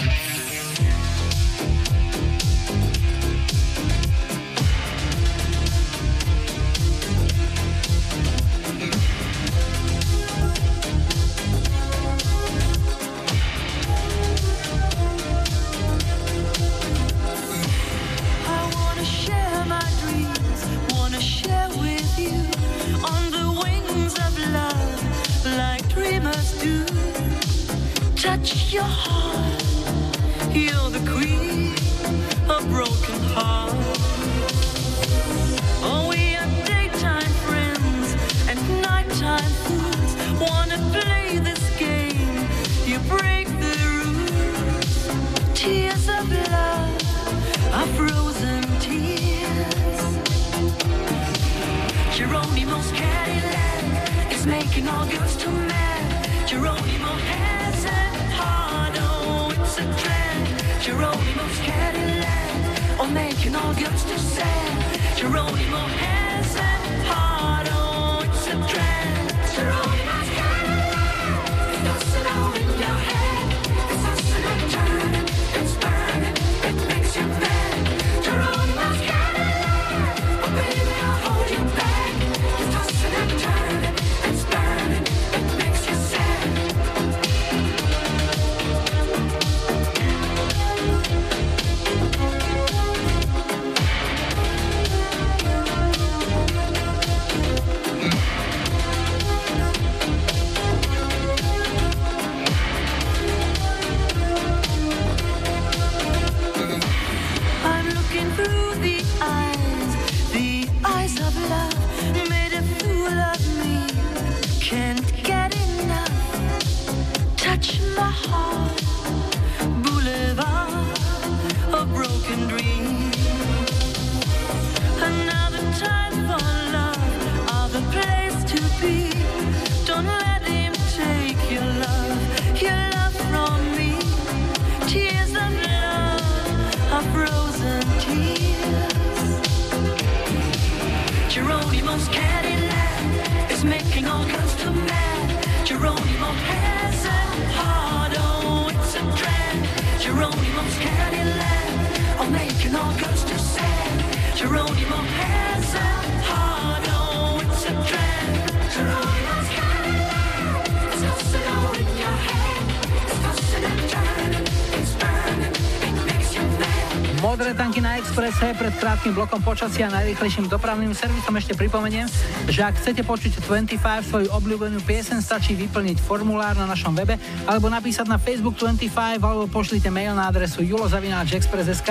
Pred krátkým blokom počasia a najrýchlejším dopravným servisom ešte pripomeniem, že ak chcete počuť 25 svoju obľúbenú piesen, stačí vyplniť formulár na našom webe alebo napísať na Facebook 25 alebo pošlite mail na adresu julozavináčexpress.sk.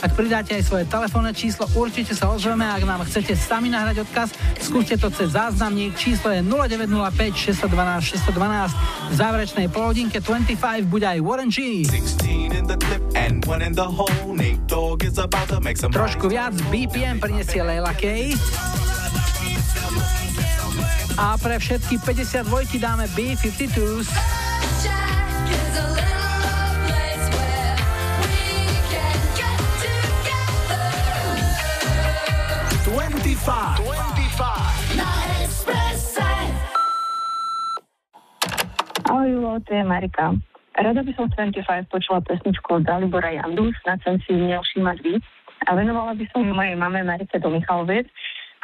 Ak pridáte aj svoje telefónne číslo, určite sa ozveme, ak nám chcete sami nahrať odkaz, skúste to cez záznamník, číslo je 0905 612 612. V záverečnej polhodinke 25 bude aj Warren G. 16 in the clip and one in the hole. Nate Dogg is about to make some Trošku viac BPM prinesie Leila K. A pre všetky 52 dáme B-52s. Ahoj Julo, to je Marika. Rada by som v 25 počula pesničku od Dalibora Jandu, snad som si ju nevšímať víc. A venovala by som ju mojej mame Marike do Michaloviec,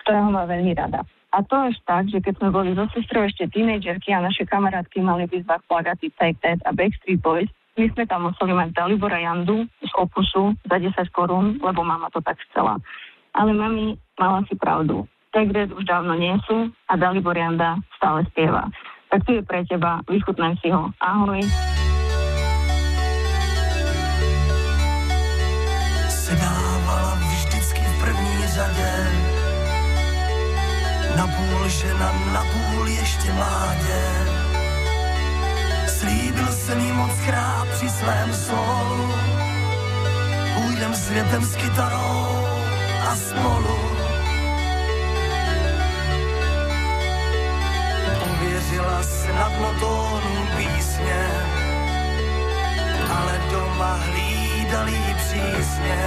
ktorá ho má veľmi rada. A to až tak, že keď sme boli so sestrou ešte tínejdžerky a naše kamarátky mali v izbách plagaty Take That a Backstreet Boys, my sme tam museli mať Dalibora Jandu z Opusu za 10 korún, lebo mama to tak chcela. Ale mami mala si pravdu. That už dávno nie sú a Dalibor Janda stále spieva. Tak tu je pre teba, vychutnaj si ho. Ahoj. Sedávala vždycky v první řadě. Napůl žena, napůl ještě mládě. Slíbil jsem jí moc krát při svém solu. Půjdem světem s kytarou a spolu. Uvěřila snadno tónům písně, ale doma hlídali přísně.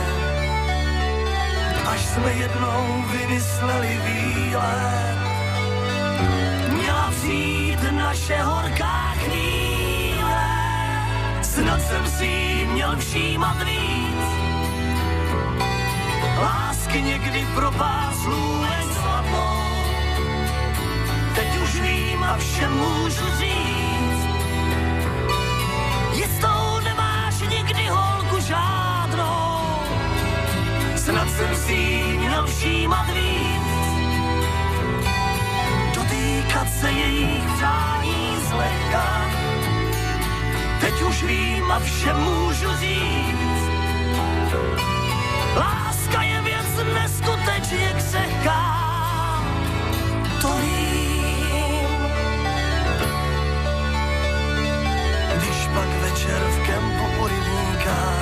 Až jsme jednou vymysleli výlet, Měla přijít naše horká chvíle, snad jsem si měl všímat víc. Lásky někdy pro pár slůvek teď už vím a všem můžu říct. Jistou nemáš nikdy holku žádnou, snad jsem si měl všímat víc. Dotýkat se jejich přání zlehka, teď už vím a všem můžu říct. Láska je věc neskutečně křehká, to vím. Rybníka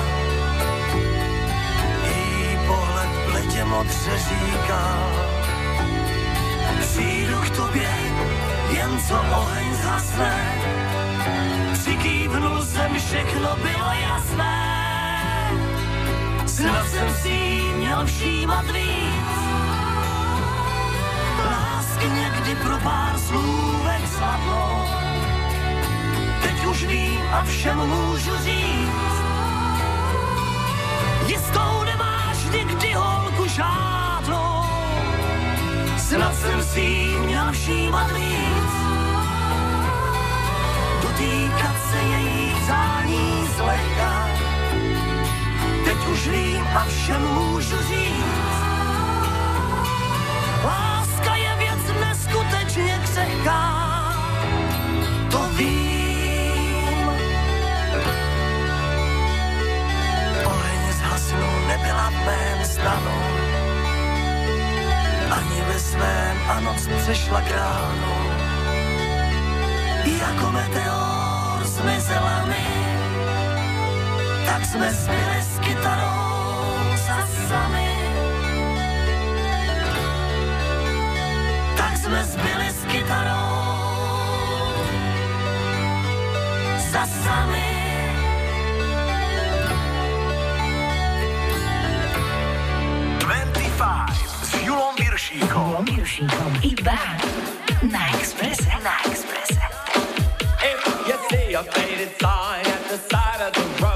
její pohled bledě modře říká Přijdu k tobě, jen co oheň zhasne. Přikývnul jsem, všechno bylo jasné. Snad jsem si jí měl všímat víc. Lásky někdy pro pár slůvek sladlo. Teď už vím a všem můžu říct Jistou nemáš nikdy holku žádnou. Snad jsem si jí měl všímat víc. Dotýkat se jejich zání zlehka. Teď už vím a všem můžu říct a noc přešla k ránu. Jako meteor zmizela mi Tak jsme zbyli s kytarou za sami Tak jsme zbyli Julom Viršíkom. Julom Viršíkom. Iba na Expresse. Na Expresse. If you see a faded sign at the side of the road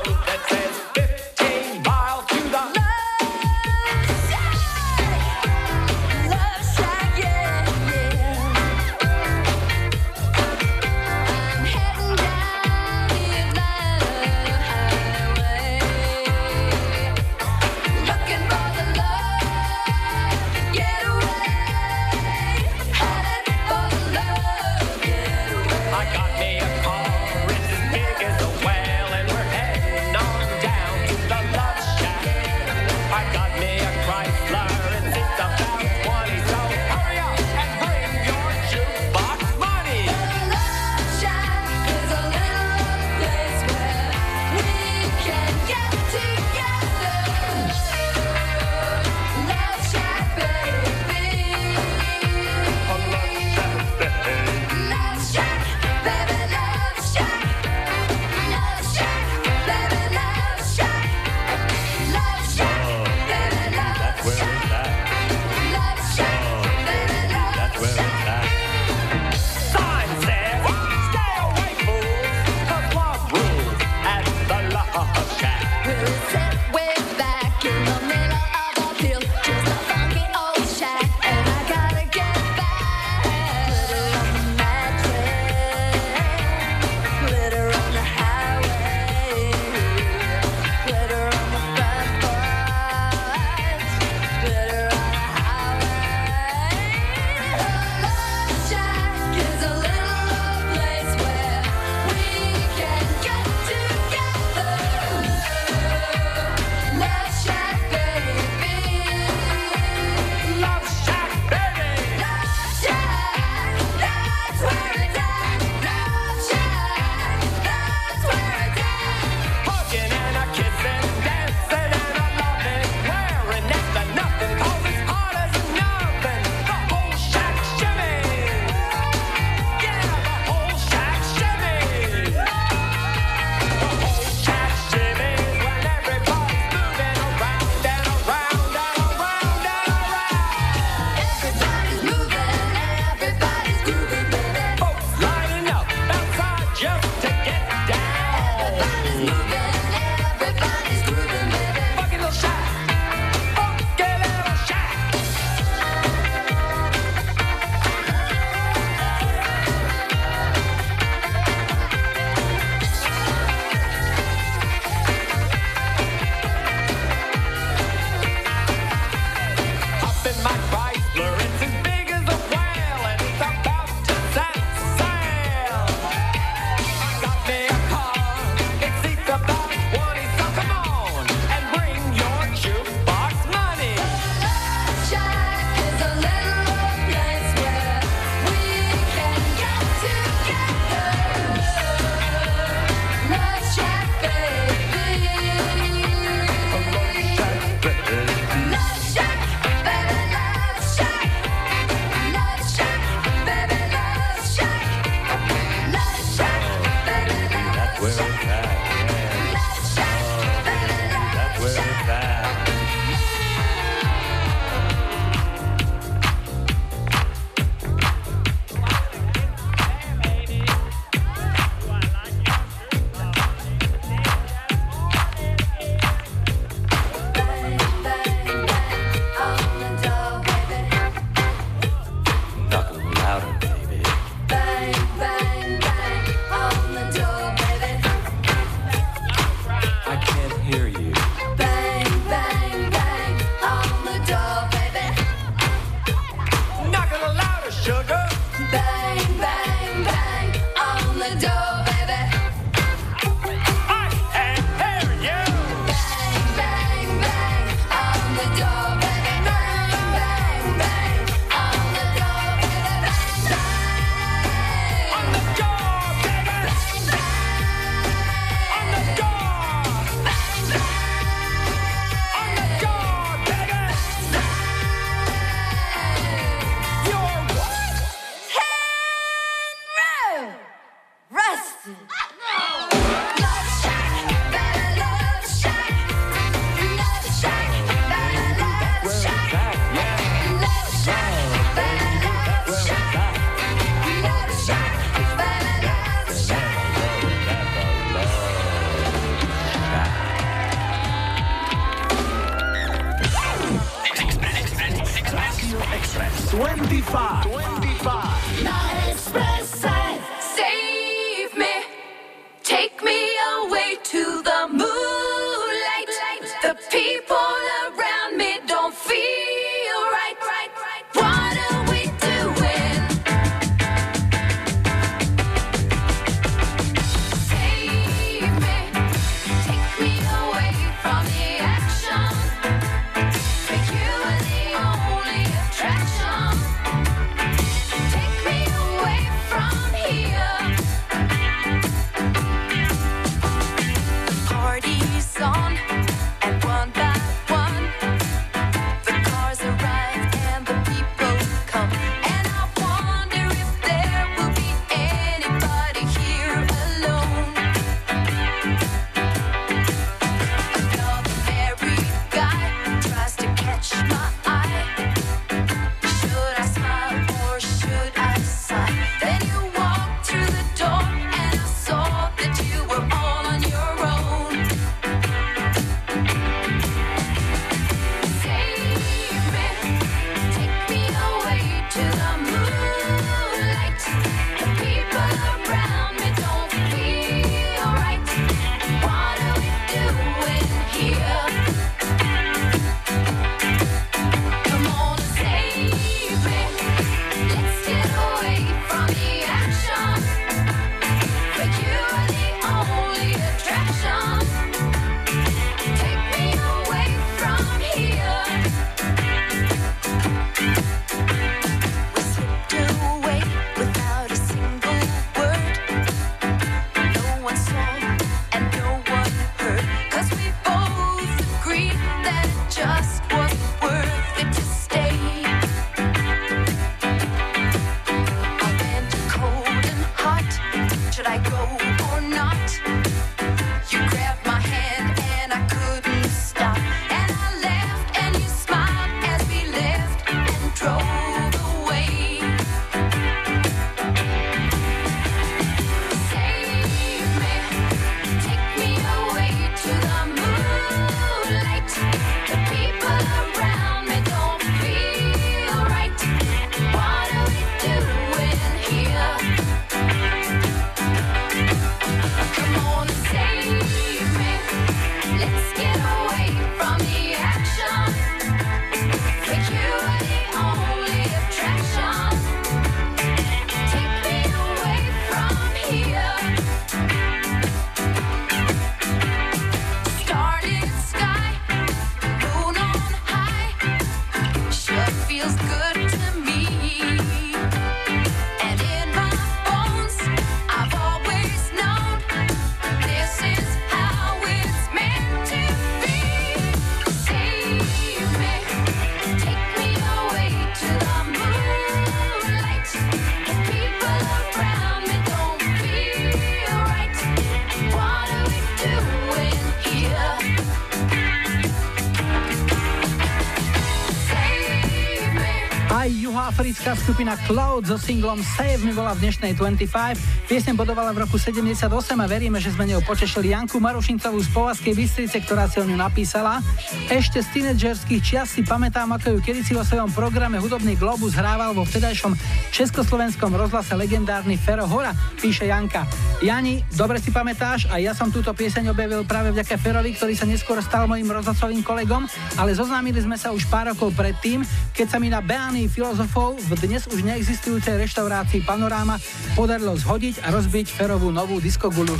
juhoafrická skupina Cloud so singlom Save mi bola v dnešnej 25. Piesne bodovala v roku 78 a veríme, že sme ňou potešili Janku Marušincovú z Povazkej Bystrice, ktorá si o ňu napísala. Ešte z tínedžerských čias si pamätám, ako ju kedysi vo svojom programe Hudobný Globus hrával vo vtedajšom československom rozhlase legendárny Fero Hora, píše Janka. Jani, dobre si pamätáš, a ja som túto pieseň objavil práve vďaka Ferovi, ktorý sa neskôr stal mojim rozhlasovým kolegom, ale zoznámili sme sa už pár rokov predtým, keď sa mi na Beány filozofov v dnes už neexistujúcej reštaurácii Panoráma podarilo zhodiť a rozbiť Ferovú novú diskogulu.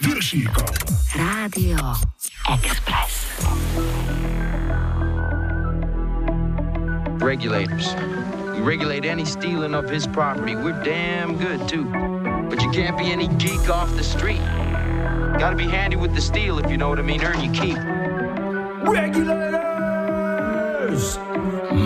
Viršíkom. Rádio Express. Regulators. We regulate any stealing of his property. We're damn good, too. But you can't be any geek off the street. Gotta be handy with the steel, if you know what I mean. Earn your keep. Regulators!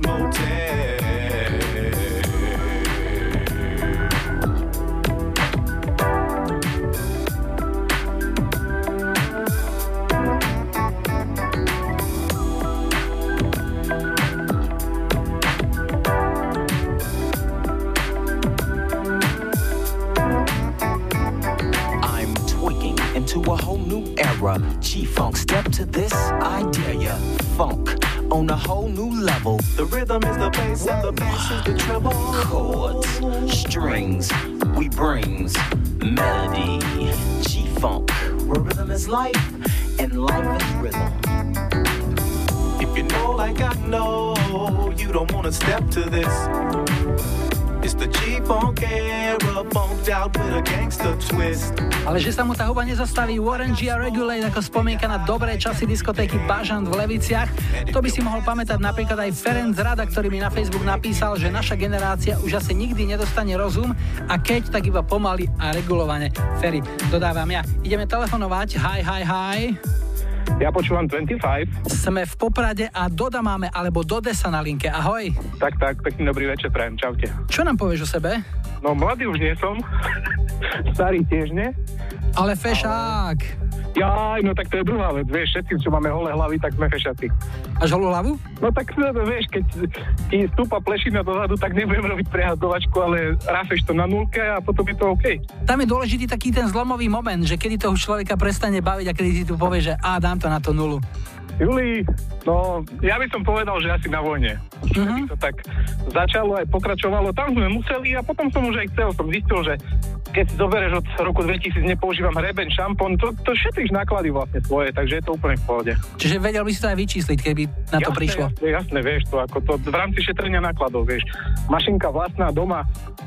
Motel. I'm tweaking into a whole new era. G Funk, step to this, I dare. Funk on a whole new level. The rhythm is the bass and the bass is the treble. Chords, strings, we brings melody. G Funk, where rhythm is life and life is rhythm. If you know like I know, you don't wanna step to this. It's the G-Funk era, funked out with a gangster twist. Ale že sa mu tá huba nezastaví Warren G a Regulate ako spomienka na dobré časy diskotéky Bažant v Leviciach, to by si mohol pamätať napríklad aj Ferenc Rada, ktorý mi na Facebook napísal, že naša generácia už asi nikdy nedostane rozum a keď, tak iba pomaly a regulovane. Ferry, dodávam ja. Ideme telefonovať. Hi, hi, hi. Ja počúvam 25. Sme v Poprade a Doda máme, alebo Dode sa na linke. Ahoj. Tak, tak, pekný dobrý večer, prajem, čaute. Čo nám povieš o sebe? No, mladý už nie som, starý tiež nie. Ale fešák. Jaj, no tak to je druhá vec, vieš, všetci, čo máme holé hlavy, tak sme fešaci. Máš holú hlavu? No tak no, no, vieš, keď ti stúpa plešina dozadu, tak nebudem robiť prehazdovačku, ale ráfeš to na nulke a potom je to OK. Tam je dôležitý taký ten zlomový moment, že kedy toho človeka prestane baviť a kedy si tu povie, že a dám to na to nulu. Juli, no ja by som povedal, že asi na vojne. Uh-huh. To tak začalo aj pokračovalo, tam sme museli a potom som už aj chcel, som zistil, že keď si zoberieš od roku 2000 nepoužívam hreben, šampón, to, to šetríš náklady vlastne svoje, takže je to úplne v pohode. Čiže vedel by si to aj vyčísliť, keby na to jasné, prišlo. Jasné, jasné, vieš to, ako to v rámci šetrenia nákladov, vieš. Mašinka vlastná doma,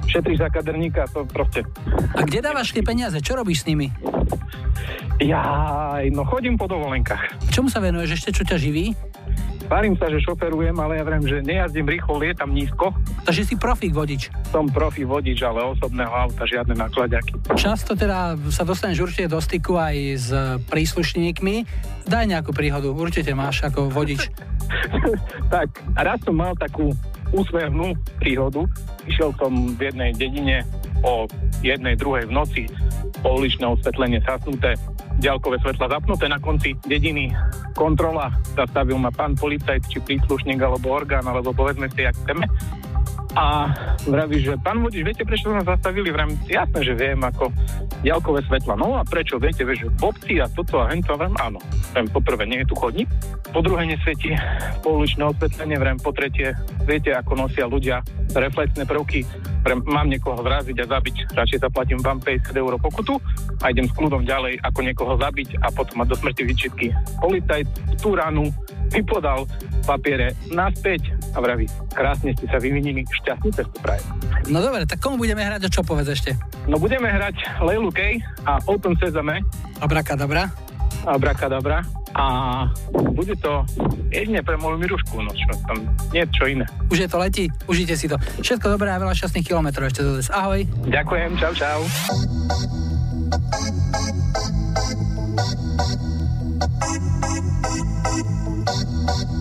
šetríš za kaderníka, to proste. A kde dávaš tie peniaze? Čo robíš s nimi? Jaj, no chodím po dovolenkách. Čomu sa venuješ ešte, čo ťa živí? Tvárim sa, že šoferujem, ale ja viem, že nejazdím rýchlo, lietam nízko. Takže si profík vodič. Som profi vodič, ale osobného auta, žiadne nákladiaky. Často teda sa dostaneš určite do styku aj s príslušníkmi. Daj nejakú príhodu, určite máš ako vodič. tak, raz som mal takú úsmevnú príhodu. Išiel som v jednej dedine o jednej, druhej v noci, pouličné osvetlenie zasnuté, ďalkové svetla zapnuté na konci dediny. Kontrola, zastavil ma pán policajt, či príslušník, alebo orgán, alebo povedzme si, jak chceme. A vraví, že pán vodič, viete, prečo nás zastavili? Vrám, jasné, že viem, ako ďalkové svetla. No a prečo? Viete, vieš, v obci a toto a hento, vrám, áno. Vrám, po nie je tu chodník. Po druhé, nesvieti pouličné osvetlenie. Vrám, po tretie, viete, ako nosia ľudia reflexné prvky. Vrám, mám niekoho zraziť a zabiť. Radšej zaplatím vám 50 eur pokutu a idem s kľudom ďalej, ako niekoho zabiť a potom mať do smrti výčitky. Policajt tú ránu mi podal papiere naspäť a vraví, krásne ste sa vyvinili, šťastný cestu prajem. No dobre, tak komu budeme hrať a čo povedz ešte? No budeme hrať Leilu Kay a Open Sezame. Abrakadabra. Abrakadabra. A bude to jedine pre moju Mirušku, no čo tam, nie čo iné. Už je to letí, užite si to. Všetko dobré a veľa šťastných kilometrov ešte do Ahoj. Ďakujem, čau, čau. Don't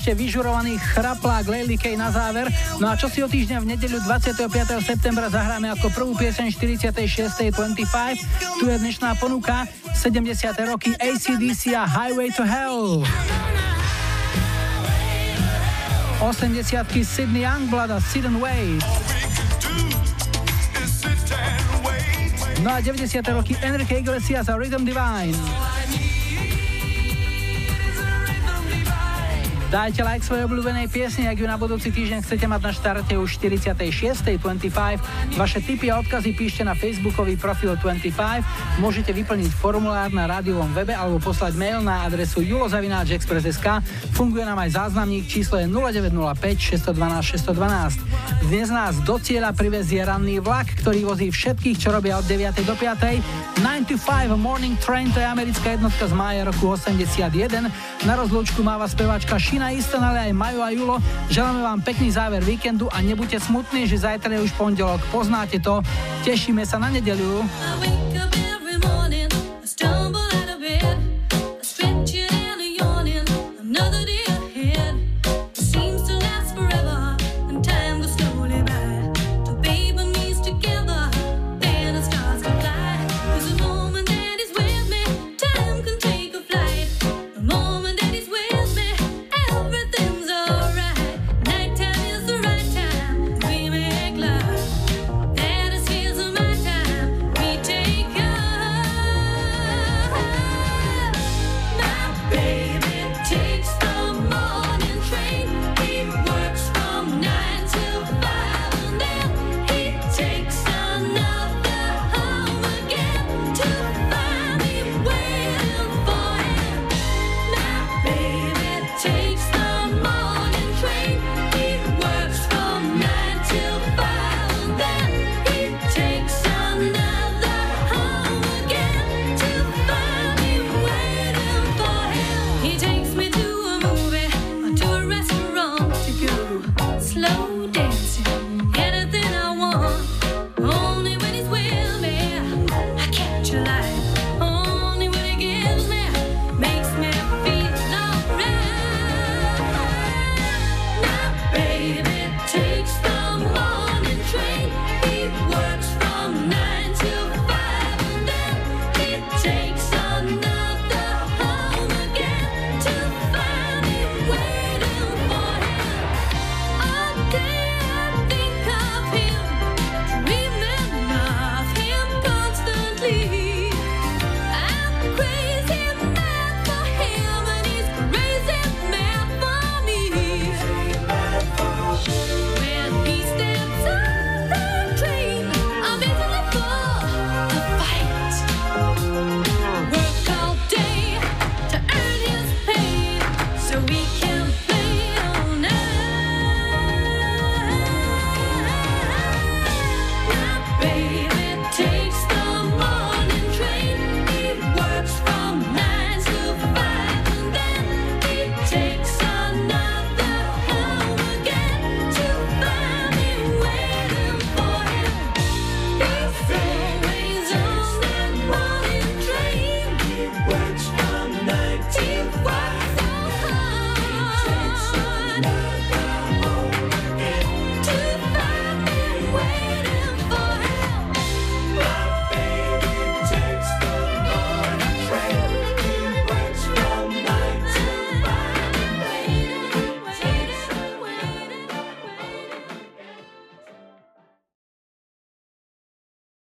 ešte vyžurovaný chraplák Lely Kay na záver. No a čo si o týždňa v nedeľu 25. septembra zahráme ako prvú pieseň 46. 25. Tu je dnešná ponuka 70. roky ACDC a Highway to Hell. 80 Sydney Youngblood a Sit and Wait. No a 90. roky Enrique Iglesias a Rhythm Divine. Dajte like svojej obľúbenej piesni, ak ju na budúci týždeň chcete mať na štarte už 46.25. Vaše tipy a odkazy píšte na facebookový profil 25. Môžete vyplniť formulár na rádiovom webe alebo poslať mail na adresu julozavináčexpress.sk. Funguje nám aj záznamník, číslo je 0905 612 612. Dnes nás do cieľa privezie ranný vlak, ktorý vozí všetkých, čo robia od 9. do 5. 9 to 5 Morning Train, to je americká jednotka z mája roku 81. Na rozlúčku máva speváčka Šina Istan, ale aj Majo a Julo. Želáme vám pekný záver víkendu a nebuďte smutní, že zajtra je už pondelok. Poznáte to. Tešíme sa na nedeliu.